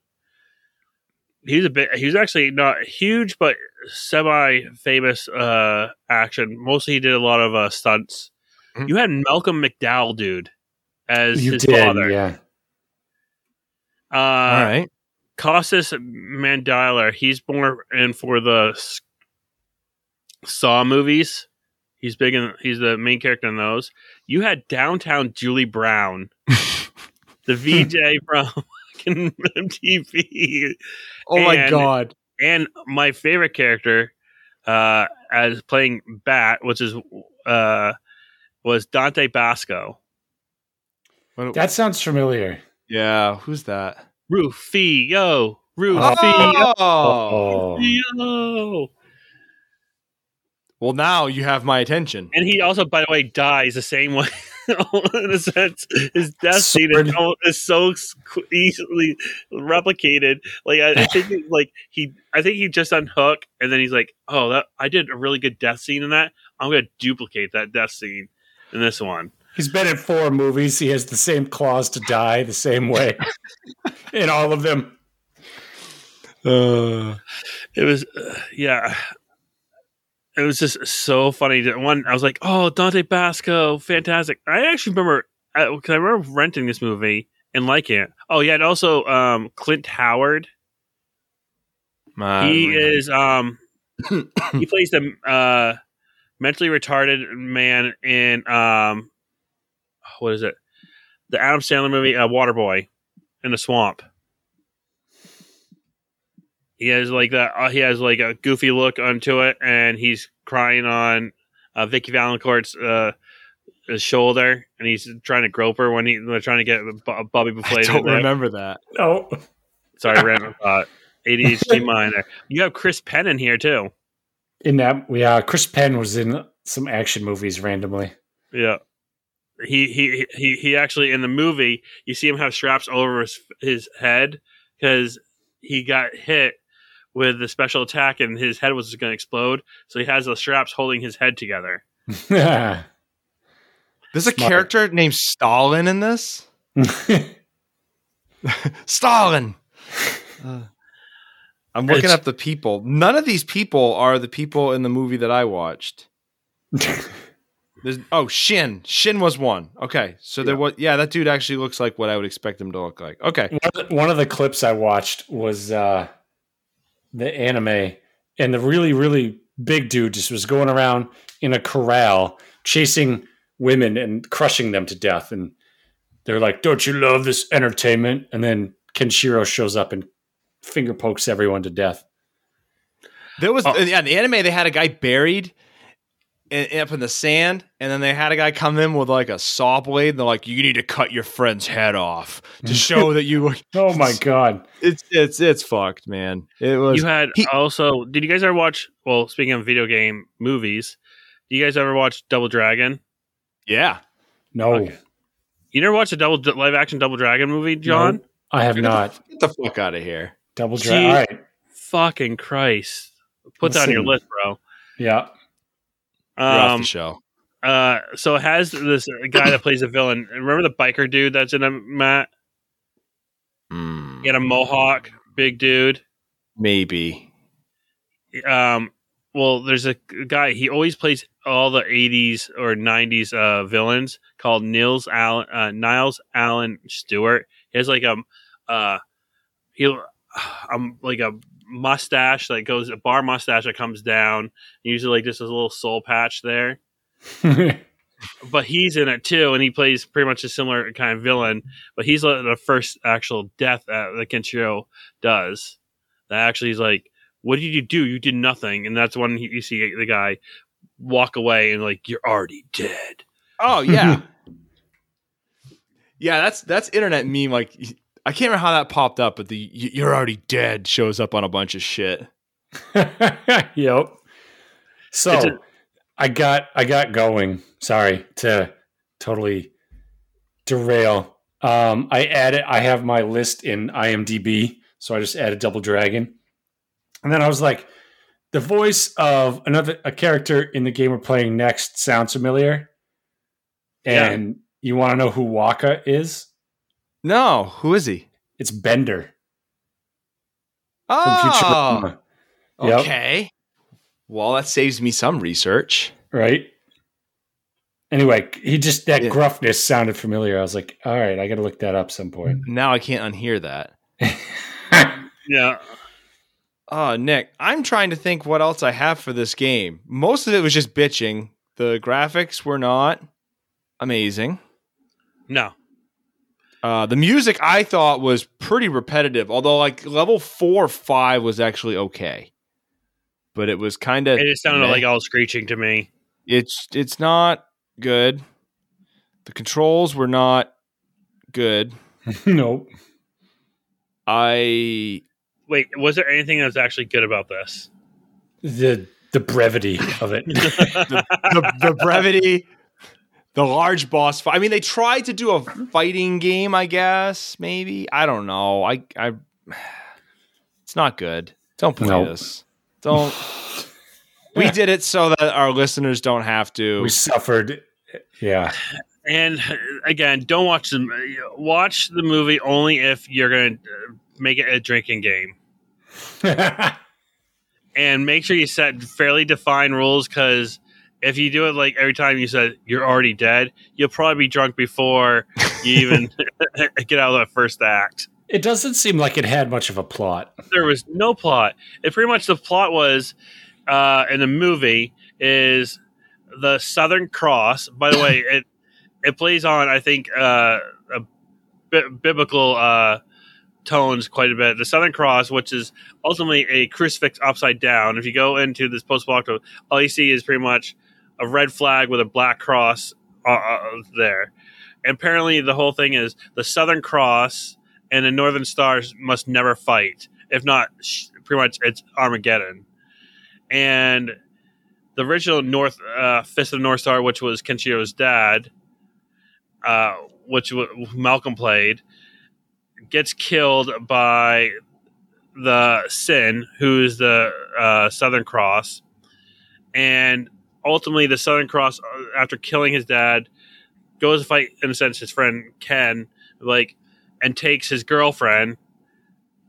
He's a bit. He's actually not huge, but semi-famous uh, action. Mostly, he did a lot of uh, stunts. Mhm. You had Malcolm McDowell, dude, as you his did, father. yeah. Uh, All right. Costas Mandylor, he's born in for the Saw movies. He's big in. He's the main character in those. You had downtown Julie Brown, the VJ from fucking MTV, Oh my And- god. and my favorite character, uh, as playing Bat, which is uh, was Dante Basco. What- That sounds familiar. yeah, who's that? Rufio, Rufio, Oh. Oh, Well, now you have my attention. And he also, by the way, dies the same way. in a sense, his death scene is, Sword. is so easily replicated. Like I, I think, he- like he, I think he just unhook, and then he's like, "Oh, that I did a really good death scene in that. I'm going to duplicate that death scene in this one." He's been in four movies. He has the same claws to die the same way in all of them. Uh, It was, uh, yeah. It was just so funny. One, I was like, "Oh, Dante Basco, fantastic!" I actually remember because I remember renting this movie and liking it. Oh yeah, and also um, Clint Howard. my- he is um he plays the uh mentally retarded man in um what is it? The adam sandler movie uh waterboy in the swamp. He has like that uh, he has like a goofy look onto it and he's crying on uh Vicki Vallencourt's uh his shoulder and he's trying to grope her when he they're trying to get Bo- bobby I don't remember that. No, sorry random thought. Adhd minor. You have chris penn in here too. In that, yeah, Chris Penn was in some action movies randomly. Yeah. He he he he actually in the movie you see him have straps over his his head because he got hit with the special attack and his head was going to explode. So he has the straps holding his head together. yeah, There's a Smart. character named Stalin in this. Stalin. Uh, I'm looking It's- up the people. None of these people are the people in the movie that I watched. There's, oh, Shin. Shin was one. Okay, so there was. Yeah, that dude actually looks like what I would expect him to look like. Okay, one of the- one of the clips I watched was uh, the anime, and the really, really big dude just was going around in a corral chasing women and crushing them to death. And they're like, "Don't you love this entertainment?" And then Kenshiro shows up and finger pokes everyone to death. there was. Oh. Yeah, in the anime they had a guy buried. In, up in the sand, and then they had a guy come in with like a saw blade. And they're like, "You need to cut your friend's head off to show that you." Oh my god! It's it's it's fucked, man. It was. You had he- also did you guys ever watch well speaking of video game movies, do you guys ever watch Double Dragon? yeah, No, Okay. You never watched a double live action Double Dragon movie, John? No, I have not. Get the fuck out of here. Double Gee. drag. All right. Fucking Christ. Put that on your list, bro. Yeah. You're off Um, the show. Uh, so it has this guy that plays a villain. Remember the biker dude that's in a Matt? Mm, He had a mohawk, big dude. maybe. Um, well, there's a guy. He always plays all the '80s or '90s uh, villains called Niles Allen. Uh, Niles Allen Stewart. He has like a, uh, he, um, like a mustache that goes a bar mustache that comes down. Usually, like just a little soul patch there. but he's in it too, and he plays pretty much a similar kind of villain. But he's like the first actual death that, that Kenshiro does. That actually is like, what did you do? You did nothing, and that's when he, you see the guy walk away and like you're already dead. Oh yeah, yeah. That's that's internet meme. Like I can't remember how that popped up, but the "you're already dead" shows up on a bunch of shit. yep. So It's a- I got I got going. Sorry to totally derail. Um, I added I have my list in IMDb, so I just added Double Dragon, and then I was like, the voice of another a character in the game we're playing next sounds familiar, Yeah. and you want to know who Wakka is? No, who is he? It's Bender from Oh, Yep. okay. Well, that saves me some research. right? Anyway, he just that Yeah. gruffness sounded familiar. I was like, all right, I got to look that up some point. Now I can't unhear that. Yeah. Oh, Nick, I'm trying to think what else I have for this game. Most of it was just bitching. The graphics were not amazing. No. Uh, the music I thought was pretty repetitive, although like level four or five was actually okay. But it was kind of It just sounded like all screeching to me. it's it's not good. The controls were not good. nope. I Wait, was there anything that was actually good about this? The the brevity of it. the, the brevity, the large boss fight. I mean, they tried to do a fighting game, I guess. Maybe I don't know. I, I, it's not good. Don't play No. this. Don't. we did it so that our listeners don't have to. we suffered. Yeah. And uh, again, don't watch the watch the movie only if you're going to make it a drinking game. And make sure you set fairly defined rules because if you do it like every time you said you're already dead, you'll probably be drunk before you even get out of that first act. it doesn't seem like it had much of a plot. there was no plot. It pretty much the plot was uh, in the movie is the Southern Cross. By the way, it it plays on I think uh, a bi- biblical uh, tones quite a bit. The Southern Cross, which is ultimately a crucifix upside down. If you go into this post-apocalyptic, all you see is pretty much a red flag with a black cross uh, uh, there. And apparently, the whole thing is the Southern Cross and the Northern Stars must never fight. If not, pretty much it's Armageddon. And the original North uh, Fist of the North Star, which was Kenshiro's dad, uh, which w- Malcolm played, gets killed by the Shin, who's the uh, Southern Cross, and ultimately the Southern Cross, uh, after killing his dad, goes to fight in a sense his friend Ken, like, and takes his girlfriend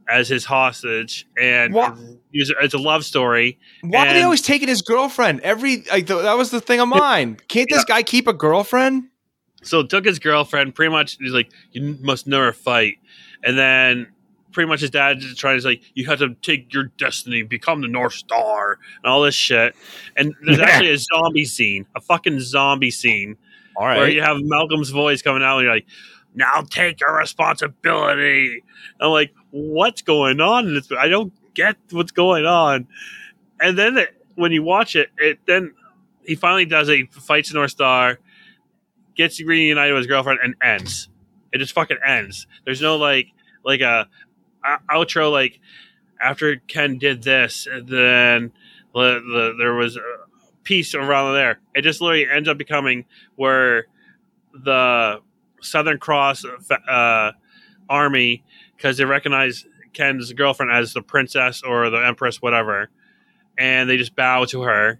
as his hostage, and What? use it as a love story. Why are they always taking his girlfriend? Every like th- that was the thing of mine. Can't this guy keep a girlfriend? So took his girlfriend. Pretty much, he's like, "You must never fight." And then, pretty much, his dad just trying to like, "You have to take your destiny, become the North Star, and all this shit." And there's Yeah. actually a zombie scene, a fucking zombie scene, All where you have Malcolm's voice coming out, and you're like, "Now take your responsibility." I'm like, "What's going on?" in this? I don't get what's going on. And then it, when you watch it, it then he finally does it. He fights the North Star, gets reunited with his girlfriend, and ends. It just fucking ends. There's no like like a outro like after Ken did this, then the, the, there was a peace around there. It just literally ends up becoming where the Southern Cross uh, army, because they recognize Ken's girlfriend as the princess or the empress, whatever, and they just bow to her,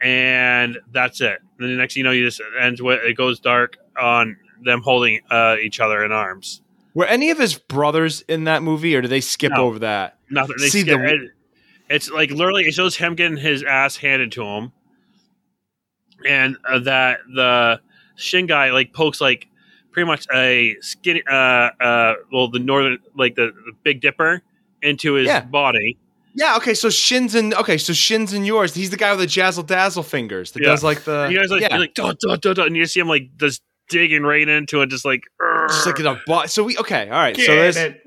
and that's it. And the next you know, you just ends with it goes dark on them holding uh, each other in arms. Were any of his brothers in that movie, or did they skip No. over that? Nothing. They See, skip- the- it- it's like literally it shows him getting his ass handed to him, and uh, that the Shin guy like pokes like pretty much a skinny, uh, uh, well, the northern like the, the Big Dipper into his Yeah. body. Yeah. Okay. So Shin's in. Okay. So Shin's in yours. He's the guy with the jazzle dazzle fingers that Yeah. does like the. You guys like, yeah. like duh, duh, duh, duh, and you see him like just digging right into it, just like. Just like in a butt. So we okay. All right. Get so there's it.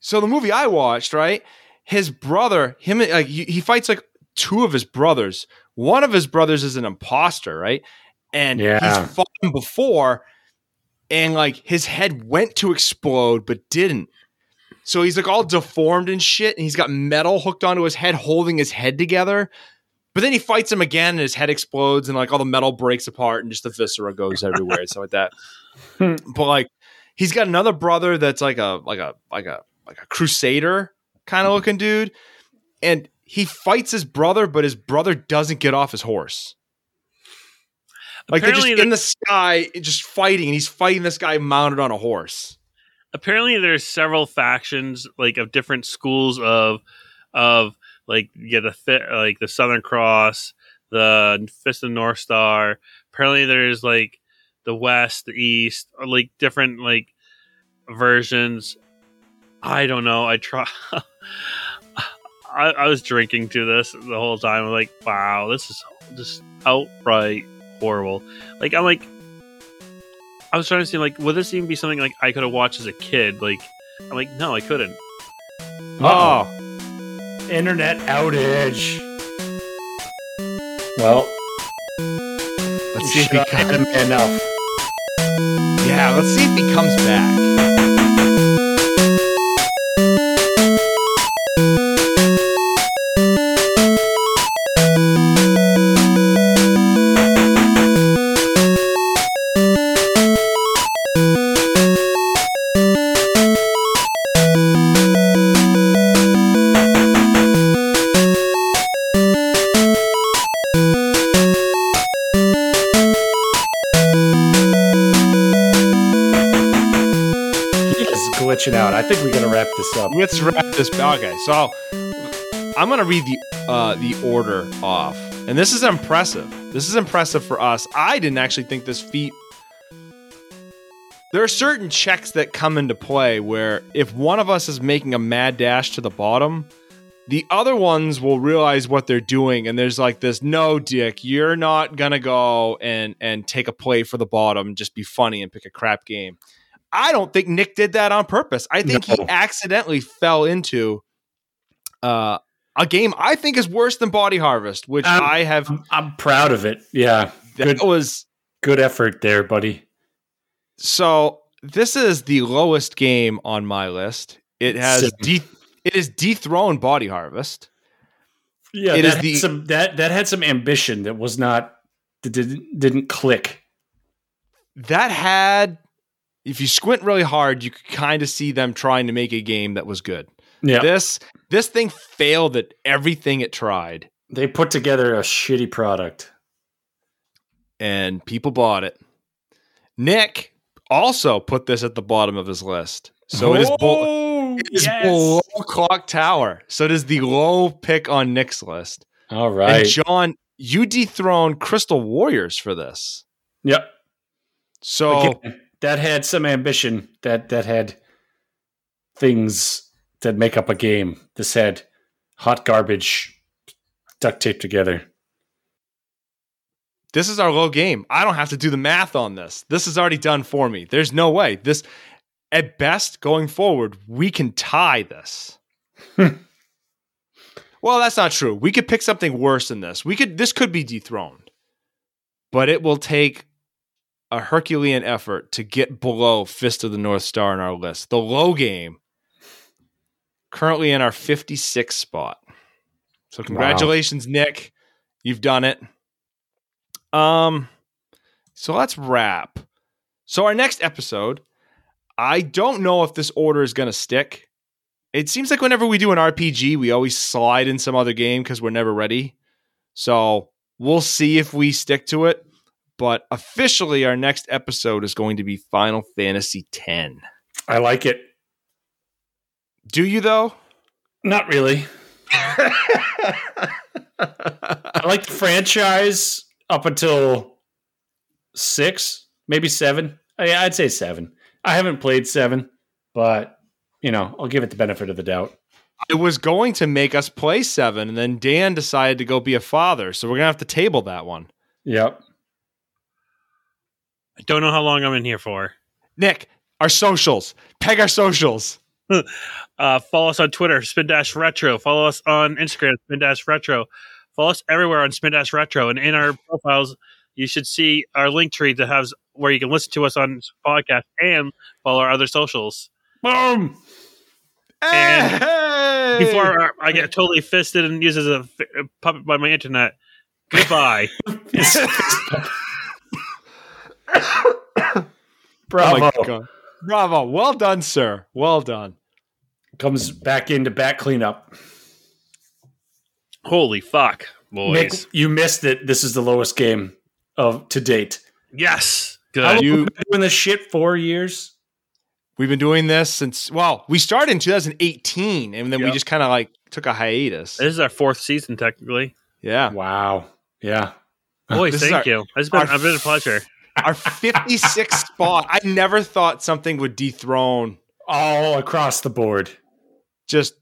so the movie I watched, right? His brother, him, like he he fights like two of his brothers one of his brothers is an imposter, right? And Yeah. he's fought him before, and like his head went to explode but didn't. So he's like all deformed and shit, and he's got metal hooked onto his head, holding his head together. But then he fights him again, and his head explodes, and like all the metal breaks apart, and just the viscera goes everywhere and stuff like that. but like, he's got another brother that's like a like a like a like a crusader kind of mm-hmm. looking dude, and he fights his brother, but his brother doesn't get off his horse. Like Apparently they're just in the sky, just fighting, and he's fighting this guy mounted on a horse. apparently there's several factions like of different schools of of like yeah the fi- like the Southern Cross, the Fist of the North Star. Apparently there's like the West, the East, or like different like versions. I don't know. I try. I, I was drinking to this the whole time. I'm like, wow, this is just outright horrible. Like I'm like, I was trying to see like, would this even be something like I could have watched as a kid? Like, I'm like, no, I couldn't. Oh, Internet outage. Well, let's see if he shut comes. him enough. Yeah, let's see if he comes back. Up. Let's wrap this. Okay, so I'm gonna read the uh, the order off, and this is impressive. This is impressive for us. I didn't actually think this feat. There are certain checks that come into play where if one of us is making a mad dash to the bottom, the other ones will realize what they're doing, and there's like this: no, Dick, you're not gonna go and and take a play for the bottom, just be funny and pick a crap game. I don't think Nick did that on purpose. I think he accidentally fell into uh, a game I think is worse than Body Harvest, which Um, I have. I'm, I'm proud of it. Yeah, That good. was good effort there, buddy. so. This is the lowest game on my list. It has de- it is dethroned Body Harvest. Yeah, It that is had the- some that that had some ambition that was not that didn't didn't click. That had, if you squint really hard, you could kind of see them trying to make a game that was good. Yeah, This this thing failed at everything it tried, they put together a shitty product. and people bought it. Nick also put this at the bottom of his list. So it is, bull- Oh, it is below Clock Tower. So it is the low pick on Nick's list. All right. And. John, you dethroned Crystal Warriors for this. yep. So Again, that had some ambition. That that had things that make up a game. This had hot garbage duct taped together. this is our low game. I don't have to do the math on this. This is already done for me. There's no way. This at best going forward, we can tie this. well, that's not true. We could pick something worse than this. We could this could be dethroned. But it will take a Herculean effort to get below Fist of the North Star in our list. The low game currently in our 56th spot. So congratulations, Nick. You've done it. Um, so let's wrap. So our next episode, I don't know if this order is going to stick. It seems like whenever we do an RPG, we always slide in some other game because we're never ready. So we'll see if we stick to it. But officially, our next episode is going to be Final Fantasy X. I like it. Do you though? Not really. I like the franchise up until six, maybe seven. I, I'd say seven. I haven't played seven, but you know, I'll give it the benefit of the doubt. It was going to make us play seven, and then Dan decided to go be a father. So we're gonna have to table that one. Yep. I don't know how long I'm in here for. Nick, our socials. Peg our socials. Uh, follow us on Twitter, Spin Dash Retro. Follow us on Instagram, Spin Dash Retro. Follow us everywhere on Spin Dash Retro, and in our profiles, you should see our link tree that has where you can listen to us on podcast and follow our other socials. Boom. And Hey! Before I get totally fisted and used as a puppet by my internet. Goodbye. Oh Bravo. my god. Bravo. Well done, sir. Well done. Comes back into back cleanup. Holy fuck, boys! Nick, you missed it. This is the lowest game of to date. yes, How good. long You- have been doing this shit? Four years. We've been doing this since well, we started in 2018 and then we just kind of like took a hiatus. This is our fourth season, technically. Yeah. Wow. Yeah. Boys, This thank our- you. It's been our a bit of pleasure. Our 56th spot. I never thought something would dethrone All across the board. just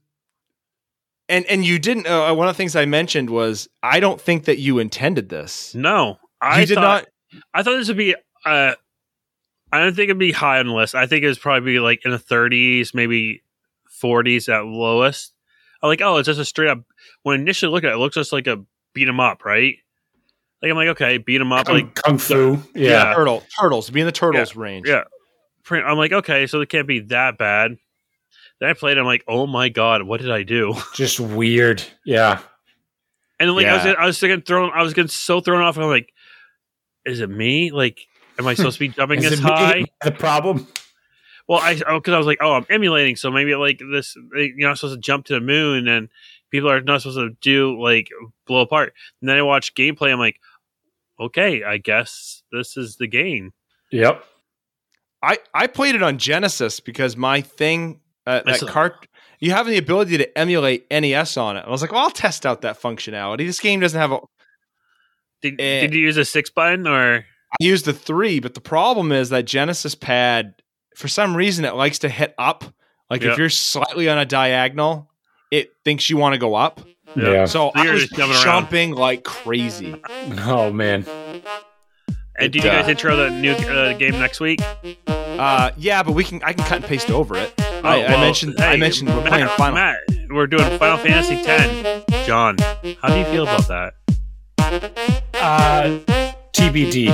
and and you didn't uh, one of the things I mentioned was I don't think that you intended this. No, I you did thought, not I thought this would be. Uh, I don't think it'd be high on the list. I think it was probably like in the 30s, maybe 40s at lowest. I'm like, oh, it's just a straight up. When I initially look at it, it looks just like a beat 'em up, right? Like I'm like, okay, beat 'em up, Kung, like Kung Fu. Yeah. Yeah. turtle turtles be in the turtles range. yeah. I'm like, okay, so it can't be that bad. Then I played. I'm like, oh my god, what did I do? Just weird. Yeah. And then, like I was, I was getting thrown. I was getting so thrown off. And I'm like, is it me? Like, am I supposed to be jumping Is this high? The problem. Well, I oh, because I was like, oh, I'm emulating, so maybe like this, you're not supposed to jump to the moon, and people are not supposed to do like blow apart. And then I watch gameplay. I'm like, okay, I guess this is the game. Yep. I I played it on Genesis because my thing uh, that cart you have the ability to emulate NES on it. I was like, well, I'll test out that functionality. This game doesn't have a. Did, Eh. did you use a six button or? I used the three, but the problem is that Genesis pad, for some reason, it likes to hit up. Like Yeah. if you're slightly on a diagonal, it thinks you want to go up. Yeah. So So I was just jumping around. like crazy. Oh man. And do you uh, guys intro the new uh, game next week? Uh, yeah, but we can I can cut and paste over it. I, I well, mentioned I mentioned we're Matt- playing Final. Matt, we're doing Final Fantasy X. John, how do you feel about that? Uh, TBD.